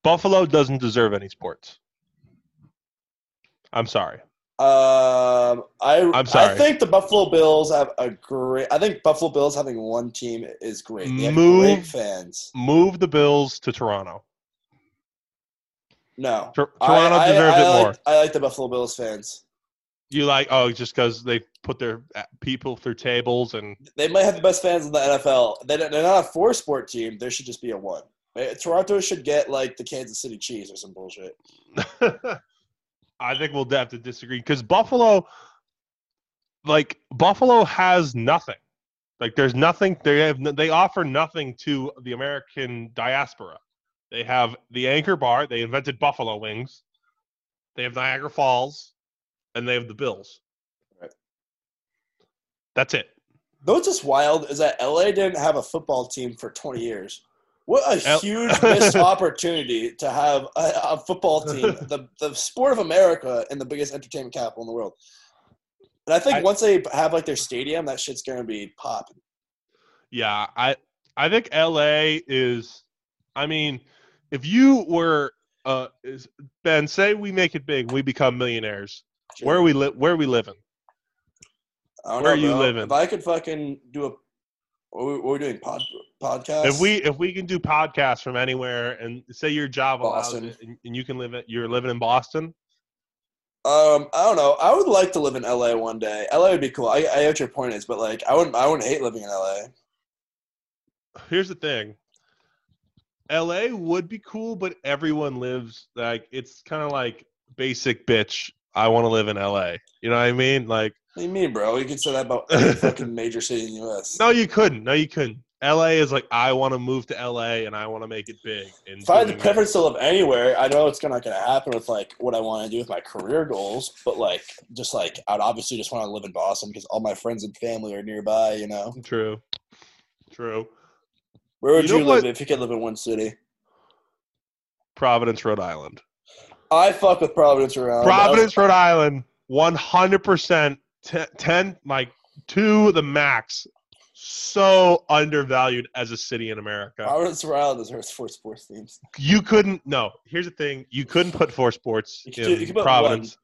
Buffalo doesn't deserve any sports. I'm sorry. Um, I I'm sorry. I think the Buffalo Bills have a great. I think Buffalo Bills having one team is great. They Move- great fans. Move the Bills to Toronto. No, Tor- Toronto I, deserves I it like, more. I like the Buffalo Bills fans. You like oh just because they put their uh, people through tables and They might have the best fans in the NFL. They- They're not a four sport team. There should just be a one. Eh, Toronto should get like the Kansas City Chiefs or some bullshit. I think we'll have to disagree because Buffalo, like Buffalo, has nothing. Like there's nothing they have. They offer nothing to the American diaspora. They have the Anchor Bar. They invented buffalo wings. They have Niagara Falls, and they have the Bills. That's it. Though what's just wild is that LA didn't have a football team for 20 years. What a L- huge missed opportunity to have a, a football team, the, the sport of America, and the biggest entertainment capital in the world. And I think I- once they have like their stadium, that shit's gonna be popping. Yeah, I I think LA is. I mean, if you were uh is, Ben, say we make it big, we become millionaires. Where are we li- Where are we living? Where know, are you bro. living? If I could fucking do a, what are we, what are we doing? Pod, podcast? If we if we can do podcasts from anywhere, and say your job allows Boston. it, and, and you can live it, you're living in Boston. Um, I don't know. I would like to live in LA one day. LA would be cool. I, I get what your point is, but like, I wouldn't. I wouldn't hate living in LA. Here's the thing. LA would be cool, but everyone lives like it's kind of like basic bitch. I want to live in LA. You know what I mean? Like, What do you mean, bro? You could say that about every fucking major city in the U.S. no, you couldn't. No, you couldn't. LA is like I want to move to LA and I want to make it big. And If I had the preference to live anywhere, I know it's not going to happen with like what I want to do with my career goals. But like, just like, I'd obviously just want to live in Boston because all my friends and family are nearby. You know, True. True. where would You you, know live what- if you could live in one city? Providence, Rhode Island. I fuck with Providence Rhode Island. Providence, Rhode Island, 100%, t- 10, like to the max. So undervalued as a city in America. Providence, Rhode Island deserves four sports teams. You couldn't, no, here's the thing. You couldn't put four sports You do- in Providence.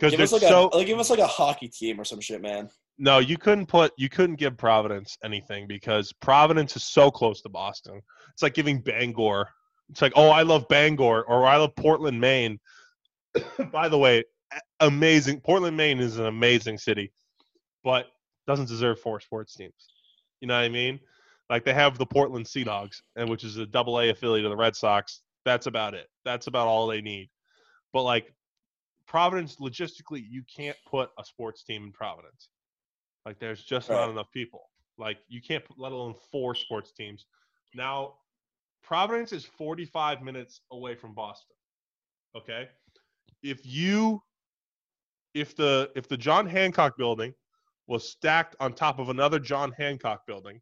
'Cause Give us they're like so- a like, give us like a hockey team or some shit, man. No, you couldn't put, you couldn't give Providence anything because Providence is so close to Boston. It's like giving Bangor. It's like, oh, I love Bangor or I love Portland, Maine. By the way, amazing. Portland, Maine is an amazing city, but doesn't deserve four sports teams. You know what I mean? Like they have the Portland Sea Dogs, and which is a double A affiliate of the Red Sox. That's about it. That's about all they need. But like Providence, logistically, you can't put a sports team in Providence. Like there's just not enough people. Like you can't, put, let alone four sports teams. Now, Providence is 45 minutes away from Boston. Okay, if you, if the if the John Hancock building was stacked on top of another John Hancock building,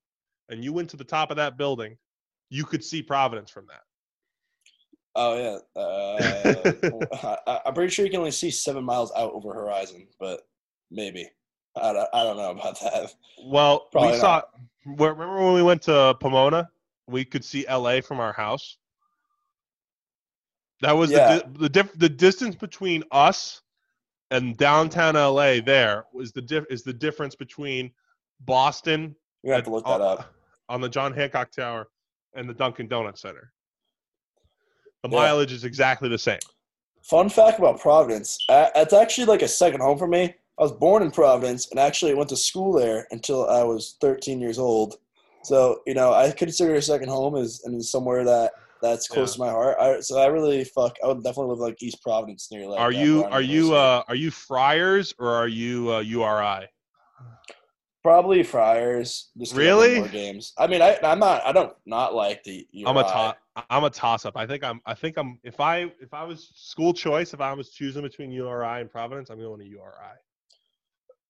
and you went to the top of that building, you could see Providence from that. Oh yeah, uh, I, I'm pretty sure you can only see seven miles out over horizon, but maybe I don't, I don't know about that. Well, Probably we saw. Remember when we went to Pomona we could see LA from our house. That was Yeah. the the diff- the distance between us and downtown LA. There was the diff- is the difference between Boston You have to look that on- up. on the John Hancock Tower and the Dunkin' Donuts Center. The Yeah. mileage is exactly the same. Fun fact about Providence: it's actually like a second home for me. I was born in Providence and actually went to school there until I was 13 years old. So you know, I consider a second home is and is somewhere that that's close Yeah. to my heart. I, so I really fuck. I would definitely live like East Providence near like. are you are you uh, are you Friars or are you uh, URI? Probably Friars. Just Really? More games. I mean, I, I'm not. I don't not like the. URI. I'm a toss. I'm a toss up. I think I'm. I think I'm. If I if I was school choice, if I was choosing between URI and Providence, I'm going to URI.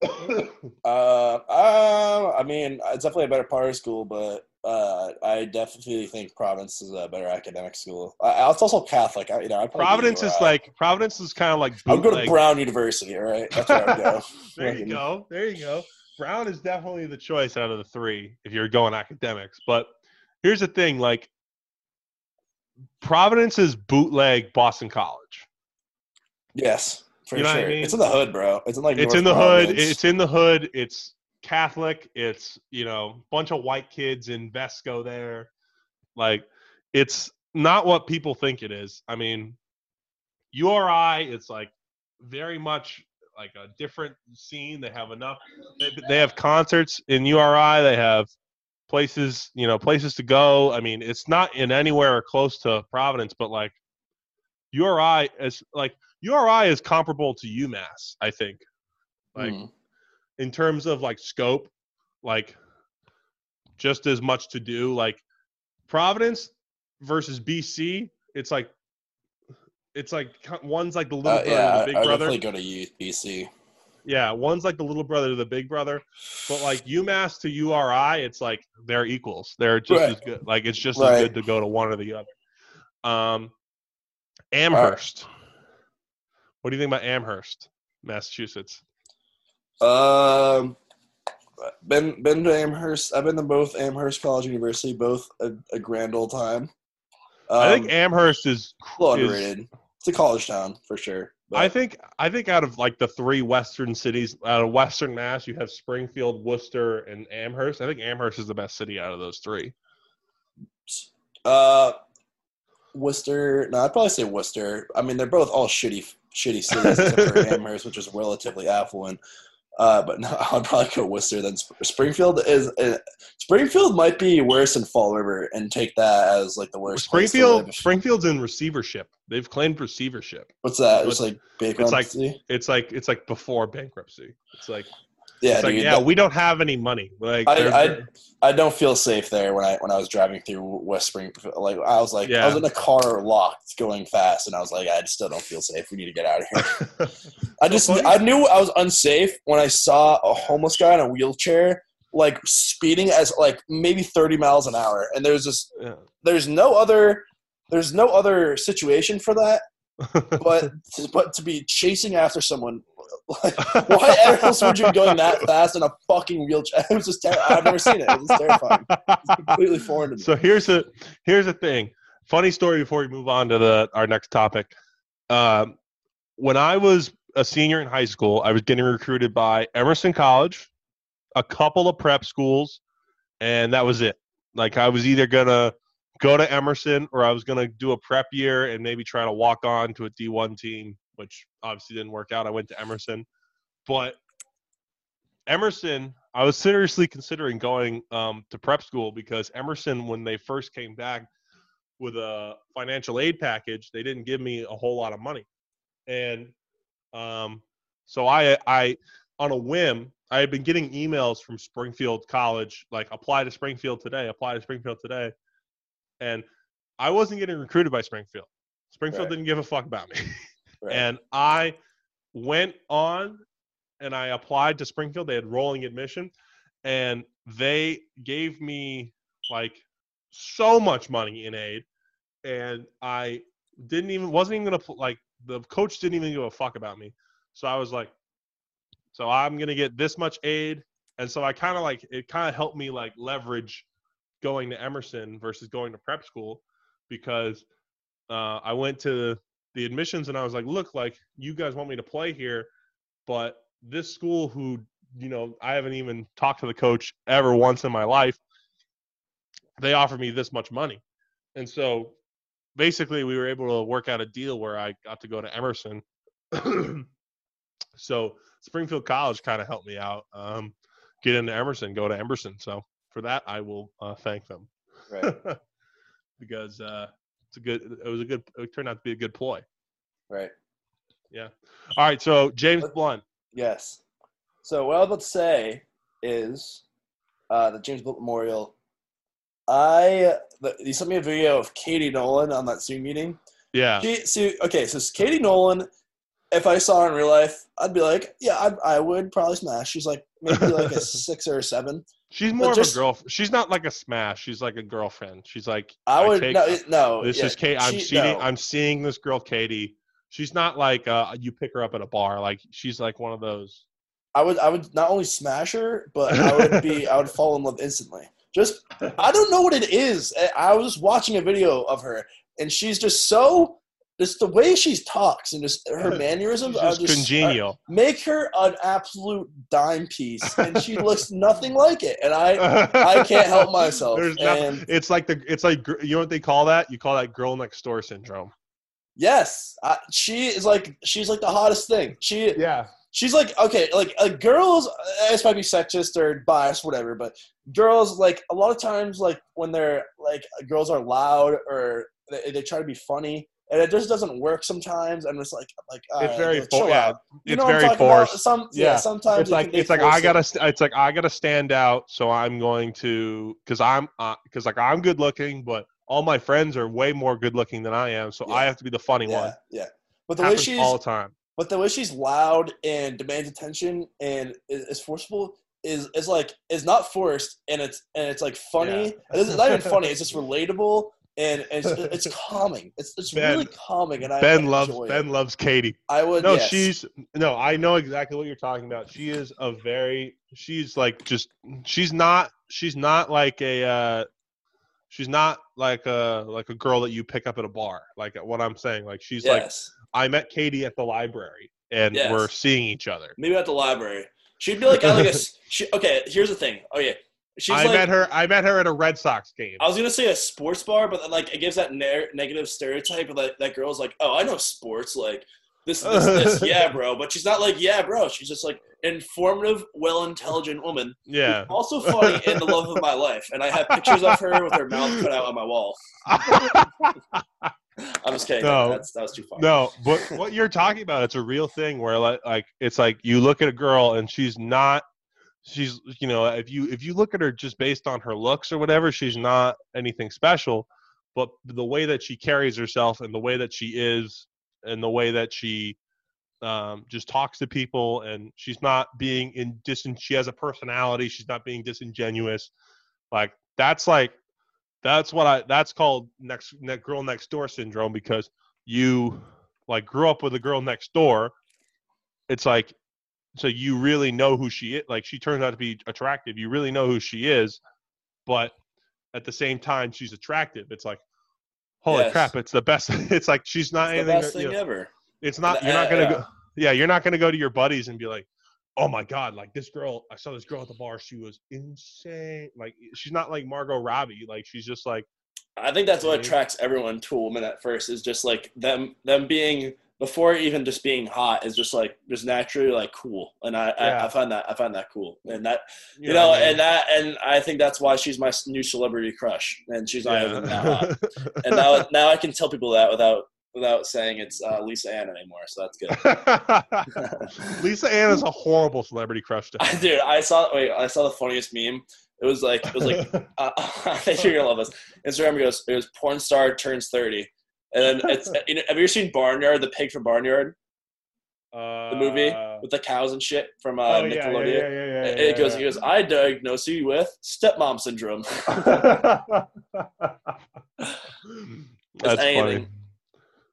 Uh, uh, I mean, it's definitely a better part of school, but uh, I definitely think Providence is a better academic school. I, it's also Catholic. I, you know, I'd probably go Providence is like Providence is kind of like. I would go to. Brown University. All right, that's where I go. there you go. There you go. Brown is definitely the choice out of the three if you're going academics. But here's the thing: like Providence is bootleg Boston College. Yes, for You know what I sure. mean? It's in the hood, bro. It's in like. it's North in the hood. It's in the hood. It's Catholic. It's you know bunch of white kids in Vesco there. Like it's not what people think it is. I mean, URI. It's like very much like a different scene. They have enough. They, they have concerts in URI. They have places you know places to go. I mean, it's not in anywhere close to Providence, but like URI is like URI is comparable to UMass. I think like Hmm. In terms of like scope, like just as much to do. Like Providence versus BC, it's like it's like one's like the little Uh, brother yeah, to I, the big I brother. definitely go to BC. Yeah, one's like the little brother to the big brother. But like UMass to URI, it's like they're equals. They're just Right. as good. Like it's just Right. as good to go to one or the other. Um, Amherst. What do you think about Amherst, Massachusetts? Um, been been to Amherst. I've been to both Amherst College University, both a, a grand old time. Um, I think Amherst is a little is- It's a college town for sure. but- I think I think out of like the three western cities out of Western Mass, you have Springfield, Worcester, and Amherst. I think Amherst is the best city out of those three. Uh, Worcester. No, I'd probably say Worcester. I mean, they're both all shitty, shitty cities except for Amherst, which is relatively affluent. Uh, but no, I'd probably go Worcester. Then Sp- Springfield is uh, Springfield might be worse than Fall River, and take that as like the worst. Springfield. Springfield's in receivership. They've claimed receivership. What's that? It's- It's like it's like- It's like it's like before bankruptcy. It's like yeah, it's like yeah, that- we don't have any money. Like I- I- I don't feel safe there when I when I was driving through West Springfield. Like I was like Yeah. I was in a car locked going fast, and I was like I still don't feel safe. We need to get out of here. I just funny. I knew I was unsafe when I saw a homeless guy in a wheelchair like speeding as like maybe 30 miles an hour and there's just Yeah. there's no other there's no other situation for that but but to be chasing after someone like why else would you be going that fast in a fucking wheelchair it was just ter- I've never seen it it was terrifying it's completely foreign to me so here's the here's the thing. Funny story before we move on to the our next topic. Um, when I was a senior in high school, I was getting recruited by Emerson College, a couple of prep schools, and that was it. Like I was either gonna go to Emerson or I was gonna do a prep year and maybe try to walk on to a D1 team, which obviously didn't work out. I went to Emerson, but Emerson, I was seriously considering going um, to prep school because Emerson, when they first came back with a financial aid package, they didn't give me a whole lot of money, and um, so I, I, on a whim, I had been getting emails from Springfield College, like apply to Springfield today, apply to Springfield today, and I wasn't getting recruited by Springfield. Springfield Right. didn't give a fuck about me. Right. And I went on and I applied to Springfield. They had rolling admission and they gave me like so much money in aid. And I didn't even, wasn't even going to, like, the coach didn't even give a fuck about me. So I was like, so I'm going to get this much aid. And so I kind of like, it kind of helped me like leverage going to Emerson versus going to prep school because uh, I went to the admissions and I was like, look, like you guys want me to play here, but this school who you know I haven't even talked to the coach ever once in my life, they offered me this much money, and so basically we were able to work out a deal where I got to go to Emerson. so Springfield College kind of helped me out. Um, get into Emerson, go to Emerson. So for that, I will uh, thank them. Right. because uh, it's a good. It was a good. It turned out to be a good ploy. Right. Yeah. All right. So James Blunt. Yes. So what I was about to say is uh, the James Blunt Memorial. I the, you sent me a video of Katie Nolan on that Zoom meeting. Yeah. She, see, okay, so Katie Nolan. If I saw her in real life, I'd be like, yeah, I, I would probably smash. She's like maybe like a six or a seven. She's more just- of a girl. She's not like a smash. She's like a girlfriend. She's like I would take- no, no. This yeah, is Kate. I'm she- seeing. no. I'm seeing this girl, Katie. She's not like uh, you pick her up at a bar. Like she's like one of those. I would I would not only smash her, but I would be I would fall in love instantly. Just I don't know what it is. I- I was just watching a video of her, and she's just so just the way she talks and just her mannerisms She's are just just uh, congenial. make her an absolute dime piece, and she looks nothing like it. And I I can't help myself. There's. And It's like the. It's like you know what they call that? You call that girl next door syndrome. yes, I, she is like she's like the hottest thing. She Yeah. she's like okay like like girls uh, this might be sexist or biased whatever but girls like a lot of times like when they're like girls are loud or they, they try to be funny and it just doesn't work sometimes and it's like like It's alright, very like, for- yeah. You it's know what I'm very forced. some yeah, Yeah. sometimes It's like it's like I gotta. st- It's like I gotta stand out. So I'm going to because I'm uh, because like I'm good looking, but all my friends are way more good looking than I am. So I have to be the funny yeah one. yeah but the way she's all the time. but the way she's loud and demands attention and is, is forceful is is like is not forced and it's and it's like funny. Yeah. It's not even funny. It's just relatable and it's it's calming. It's it's Ben- really calming and I Ben I loves enjoy it. Ben loves Katie. I would. No, yes. she's no. I know exactly what you're talking about. She is a very. She's like just. She's not. She's not like a. uh She's not like a like a girl that you pick up at a bar. Like what I'm saying. Like she's like yes. I met Katie at the library and Yes. we're seeing each other. Maybe at the library. She'd be like at like a. s- She, okay, here's the thing. Oh yeah, she's I like. met her. I met her at a Red Sox game. I was gonna say a sports bar, but like it gives that ne- negative stereotype of that that girl's like, oh, I know sports, like this, this, this, yeah, bro. But she's not like, yeah, bro. She's just like informative, well intelligent woman. yeah. Also funny and the love of my life. And I have pictures of her with her mouth cut out on my wall. I'm just kidding. No. That's that was too far. No, but what you're talking about, it's a real thing where like, like it's like you look at a girl and she's not she's you know, if you if you look at her just based on her looks or whatever, she's not anything special, but the way that she carries herself and the way that she is and the way that she um, just talks to people and she's not being in dis she has a personality, she's not being disingenuous. Like that's like that's what I that's called next ne- girl next door syndrome because you like grew up with a girl next door. It's like so you really know who she is. Like she turns out to be attractive. You really know who she is, but at the same time she's attractive. It's like holy Yes. crap! It's the best. It's like she's not It's the anything. you thing know, ever. it's not. You're not gonna yeah. go. Yeah, you're not gonna go to your buddies and be like, "Oh my god, like this girl, I saw this girl at the bar. She was insane. Like she's not like Margot Robbie. Like she's just like I think that's what attracts everyone to a woman at first is just like them them being before even just being hot is just like just naturally like cool and I, Yeah. I, I find that I find that cool and that you, you know I mean? and that and I think that's why she's my new celebrity crush and she's not even that hot and now now I can tell people that without without saying it's uh, Lisa Ann anymore so that's good Lisa Ann is a horrible celebrity crush to have. dude I saw wait I saw the funniest meme it was like it was like uh, I think you're gonna love this. Instagram goes, it was porn star turns thirty, and then it's. You know, have you ever seen Barnyard, the pig from Barnyard, uh, the movie with the cows and shit from uh, oh, yeah, yeah, Nickelodeon? yeah, yeah, yeah, It- yeah, it goes, yeah. he goes, I diagnose you with stepmom syndrome. that's funny.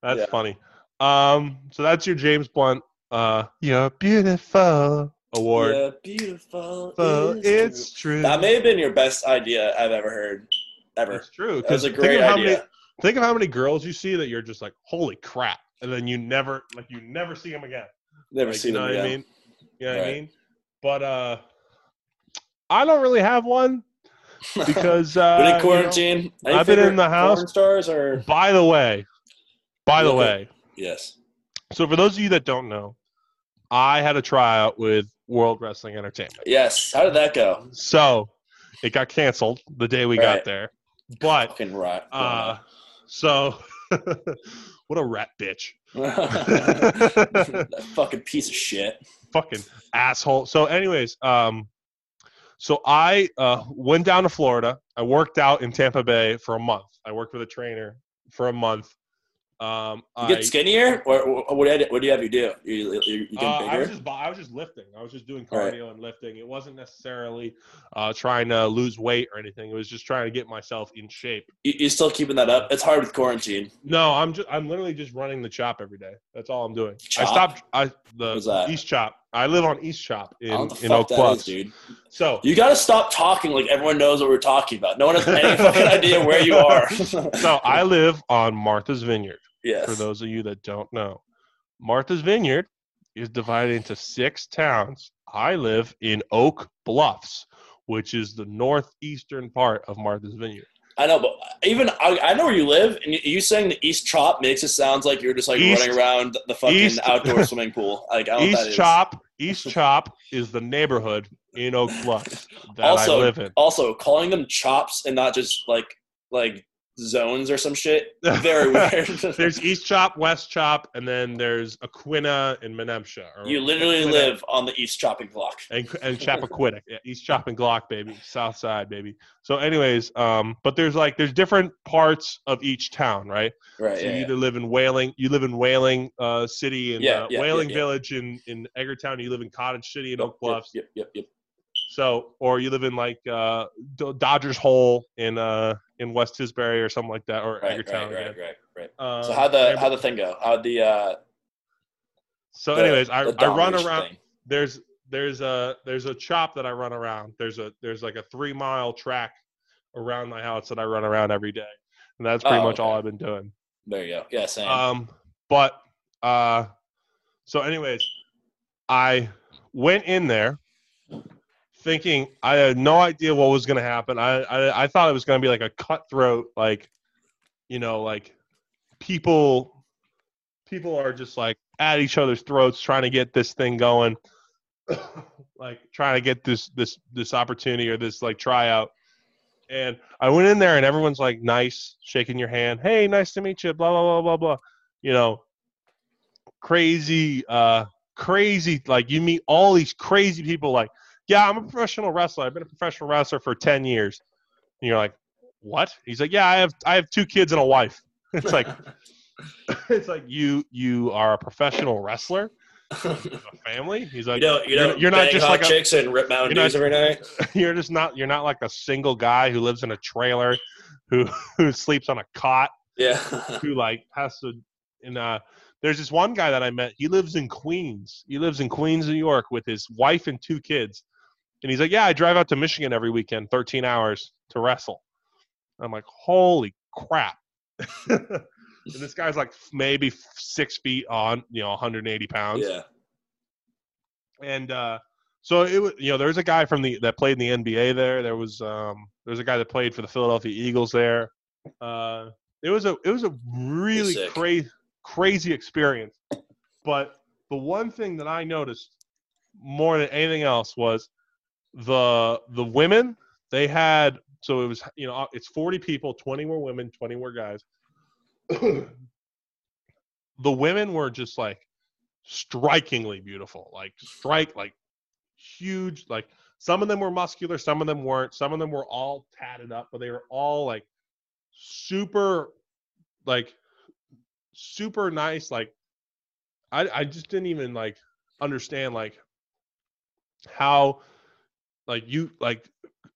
That's Yeah. funny. Um, so that's your James Blunt. Uh, you're beautiful. award. Yeah, beautiful. Uh, is it's true. true. That may have been your best idea I've ever heard. Ever. It's true. That was a great idea. Many, think of how many girls you see that you're just like, holy crap, and then you never like you never see them again. Never Like, seen you know them what I again. mean? You know what I mean? But uh, I don't really have one because uh, you in know- quarantine. Any I've been in the house. stars or by the way, by the way, yes. so for those of you that don't know, I had a tryout with World Wrestling Entertainment. Yes. How did that go? So it got canceled the day we Right. got there. But Fucking right. uh, so what a rat bitch. that fucking piece of shit. fucking asshole. So, anyways, um, so I uh, went down to Florida. I worked out in Tampa Bay for a month. I worked with a trainer for a month. Um, You I, get skinnier, or, or what, do you, what do you have you do? You, you, you uh, I was just I was just lifting. I was just doing Right. cardio and lifting. It wasn't necessarily uh, trying to lose weight or anything. It was just trying to get myself in shape. You, you still keeping that up? It's hard with quarantine. No, I'm just I'm literally just running the chop every day. That's all I'm doing. I stopped. I the that? East Chop. I live on East Chop in don't know what the in Oak Bluffs. dude. So You got to stop talking like everyone knows what we're talking about. No one has any fucking idea where you are. so I live on Martha's Vineyard. Yes. For those of you that don't know, Martha's Vineyard is divided into six towns. I live in Oak Bluffs, which is the northeastern part of Martha's Vineyard. I know, but even I, I know where you live, and you, saying the East Chop makes it sounds like you're just like East- running around the fucking East- outdoor swimming pool. Like I don't know what that East is. Chop, East Chop is the neighborhood in Oak Bluffs that Also- I live in. Also, calling them chops and not just like like zones or some shit. Very weird. There's East Chop, West Chop, and then there's Aquinnah and Menemsha. you literally Aquinnah live on the East chopping block. and and Chappaquiddick, yeah, East Chop and Glock, baby, South Side, baby. So, anyways, um, but there's like there's different parts of each town, right? Right. So yeah, you yeah. either live in Whaling, you live in Whaling uh, City in Yeah, uh, yeah, Whaling yeah, yeah. Village in in Edgartown. You live in Cottage City in Oak Bluffs. Yep, yep, yep. So, or you live in like uh, Dodgers Hole in uh in West Tisbury or something like that, or Right, Edgartown right, right, again. right, right. Um, So how the how the thing go? How the uh so, the- anyways, I, I run around. thing? there's there's a there's a chop that I run around. There's a there's like a three mile track around my house that I run around every day, and that's pretty Oh, much all. I've been doing. There you go. Yeah, same. Um, but uh, so anyways, I went in there thinking I had no idea what was gonna happen. I I, I thought it was gonna be like a cutthroat, like you know, like people people are just like at each other's throats trying to get this thing going like trying to get this this this opportunity or this like tryout and i went in there and everyone's like nice shaking your hand hey nice to meet you blah blah blah blah blah you know crazy uh crazy like you meet all these crazy people like yeah i'm a professional wrestler. I've been a professional wrestler for 10 years. And you're like what? He's like yeah i have i have two kids and a wife. It's like it's like you you are a professional wrestler? A family? He's you like know, you you're- know you're not just like a- chicks and rip Mountain you're every night. you're just not you're not like a single guy who lives in a trailer who who sleeps on a cot Yeah. who like has to and uh there's this one guy that I met. He lives in Queens. He lives in Queens New York with his wife and two kids and he's like yeah I drive out to Michigan every weekend 13 hours to wrestle I'm like holy crap and this guy's like maybe six feet on you know 180 pounds yeah. and uh, so it was you know there was a guy from the that played in the NBA there. There was um there was a guy that played for the Philadelphia Eagles there. Uh, it was a it was a really crazy crazy experience. But the one thing that I noticed more than anything else was the the women they had so it was you know it's 40 people 20 were women 20 were guys. The women were just like strikingly beautiful like strike like huge like some of them were muscular some of them weren't some of them were all tatted up but they were all like super like super nice like i i just didn't even like understand like how like you like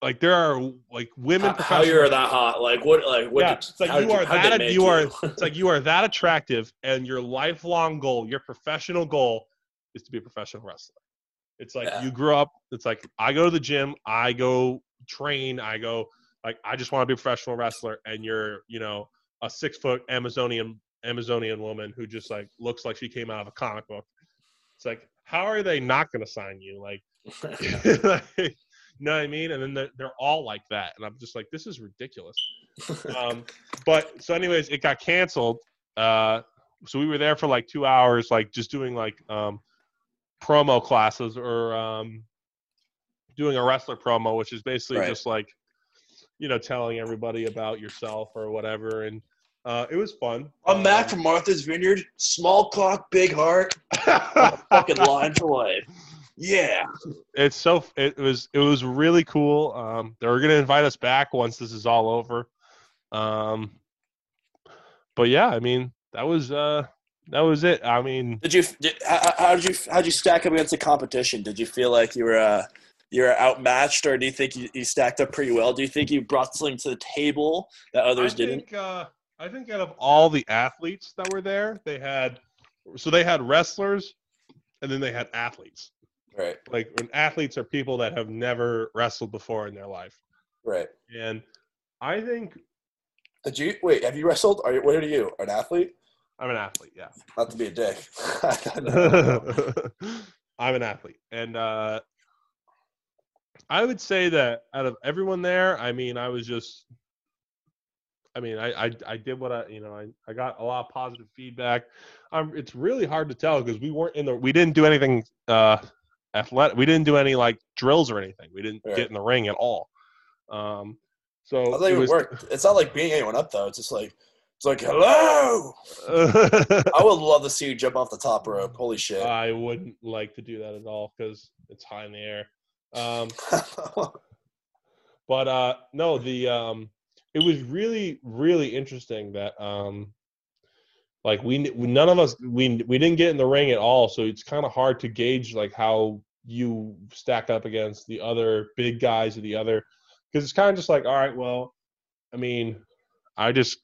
like there are like women How, how you're that hot? Like what? Like what? yeah, did- it's like you are how'd that make you are it's like you are that attractive and your lifelong goal your professional goal is to be a professional wrestler It's like Yeah. you grew up. It's like I go to the gym, I go train, I go like I just want to be a professional wrestler, and you're you know a six foot Amazonian Amazonian woman who just like looks like she came out of a comic book. It's like how are they not going to sign you? Like, like, you know what I mean? And then they're, they're all like that, and I'm just like, this is ridiculous. Um, but so, anyways, it got canceled. Uh, so we were there for like two hours, like just doing like um, promo classes or um, doing a wrestler promo, which is basically Right. just like you know telling everybody about yourself or whatever, and uh, it was fun. I'm Mac Um, from Martha's Vineyard. Small cock, big heart. Fucking line for life. Yeah. it's so it was it was really cool. Um, they're gonna invite us back once this is all over. Um, but yeah, I mean that was uh that was it. I mean, Did you? Did, how, how did you? How did you stack up against the competition? Did you feel like you were uh, you were outmatched, or do you think you, you stacked up pretty well? Do you think you brought something to the table that others I didn't? think uh, I think out of all the athletes that were there, they had so they had wrestlers, and then they had athletes. Right. Like when athletes are people that have never wrestled before in their life, Right. and I think Did you wait? Have you wrestled? Are you? What are you? An athlete? I'm an athlete. Yeah. Not to be a dick. I'm an athlete, and uh, I would say that out of everyone there, I mean, I was just, I mean, I I, I did what I, you know, I, I got a lot of positive feedback. Um, it's really hard to tell because we weren't in the, we didn't do anything uh, athletic, we didn't do any like drills or anything. We didn't Right. get in the ring at all. Um, so I think it was- worked. It's not like beating anyone up though. It's just like it's like hello. I would love to see you jump off the top rope. Holy shit. I wouldn't like to do that at all because it's high in the air. Um, but uh no the um it was really really interesting that um like we none of us we we didn't get in the ring at all so it's kind of hard to gauge like how you stack up against the other big guys or the other because it's kind of just like all right well i mean i just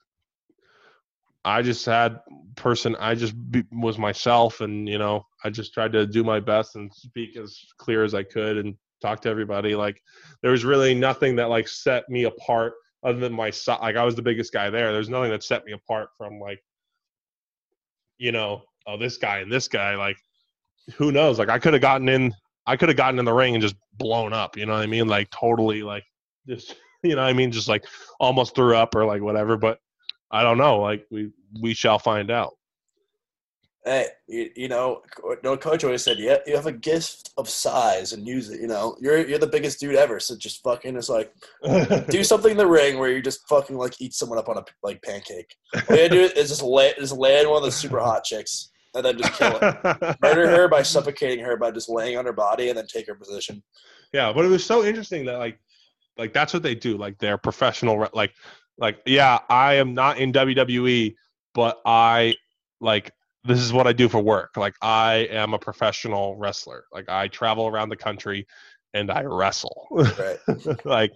i just had person i just be, was myself and you know i just tried to do my best and speak as clear as i could and talk to everybody like there was really nothing that like set me apart other than my like I was the biggest guy there. There's nothing that set me apart from like you know, oh this guy and this guy like who knows? Like I could have gotten in I could have gotten in the ring and just blown up, you know what I mean? Like totally like just you know I mean just like almost threw up or like whatever, but I don't know, like we we shall find out. Hey, you, you know, no coach always said, yeah, you have a gift of size and use it. You know, you're you're the biggest dude ever, so just fucking it's like do something in the ring where you just fucking like eat someone up on a like pancake. All you do is just lay just land one of the super hot chicks and then just kill her. Murder her by suffocating her by just laying on her body and then take her position. Yeah, but it was so interesting that like like that's what they do. Like they're professional like like yeah, I am not in WWE, but I like this is what I do for work. Like I am a professional wrestler. Like I travel around the country and I wrestle. Right. like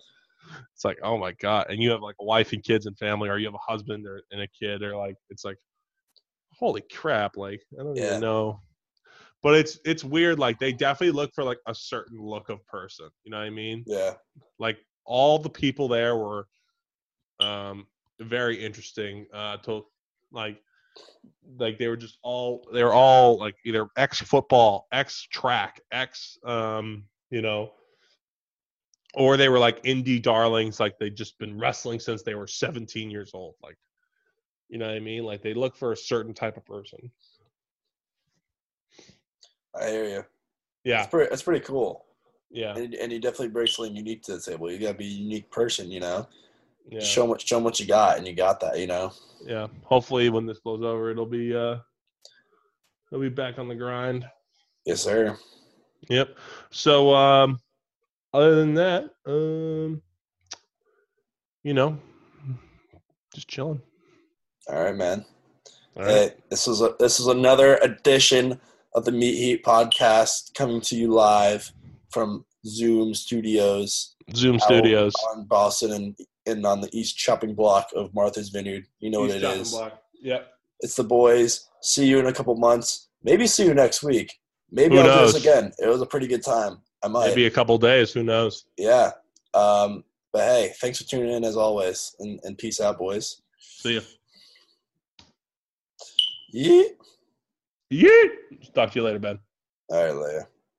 it's like oh my god and you have like a wife and kids and family or you have a husband or and a kid or like it's like holy crap like i don't Yeah. even know but it's it's weird like they definitely look for like a certain look of person you know what i mean Yeah. like all the people there were um very interesting uh to like like they were just all they were all like either ex football ex track ex um you know or they were like indie darlings like they'd just been wrestling since they were 17 years old like you know what i mean like they look for a certain type of person I hear you. yeah That's pretty, that's pretty cool. yeah And, and you definitely bring something unique to the table. You gotta be a unique person, you know. Yeah Show what show what you got, and you got that, you know. yeah hopefully when this blows over it'll be uh it'll be back on the grind Yes, sir. Yep. So um other than that, um you know, just chilling. All right, man. All right. Hey, this was a, this is another edition of the Meat Heat podcast coming to you live from Zoom Studios Zoom Studios. on Boston and, and on the East Chopping Block of Martha's Vineyard. You know East what it Chopping is. Block. Yep. It's the boys. See you in a couple months. Maybe see you next week. Maybe Who I'll do this again. It was a pretty good time. I might. Maybe a couple days. Who knows? Yeah. Um, but hey, thanks for tuning in as always, and, and peace out, boys. See ya. Yeah. Yeah. Talk to you later, Ben. All right, later.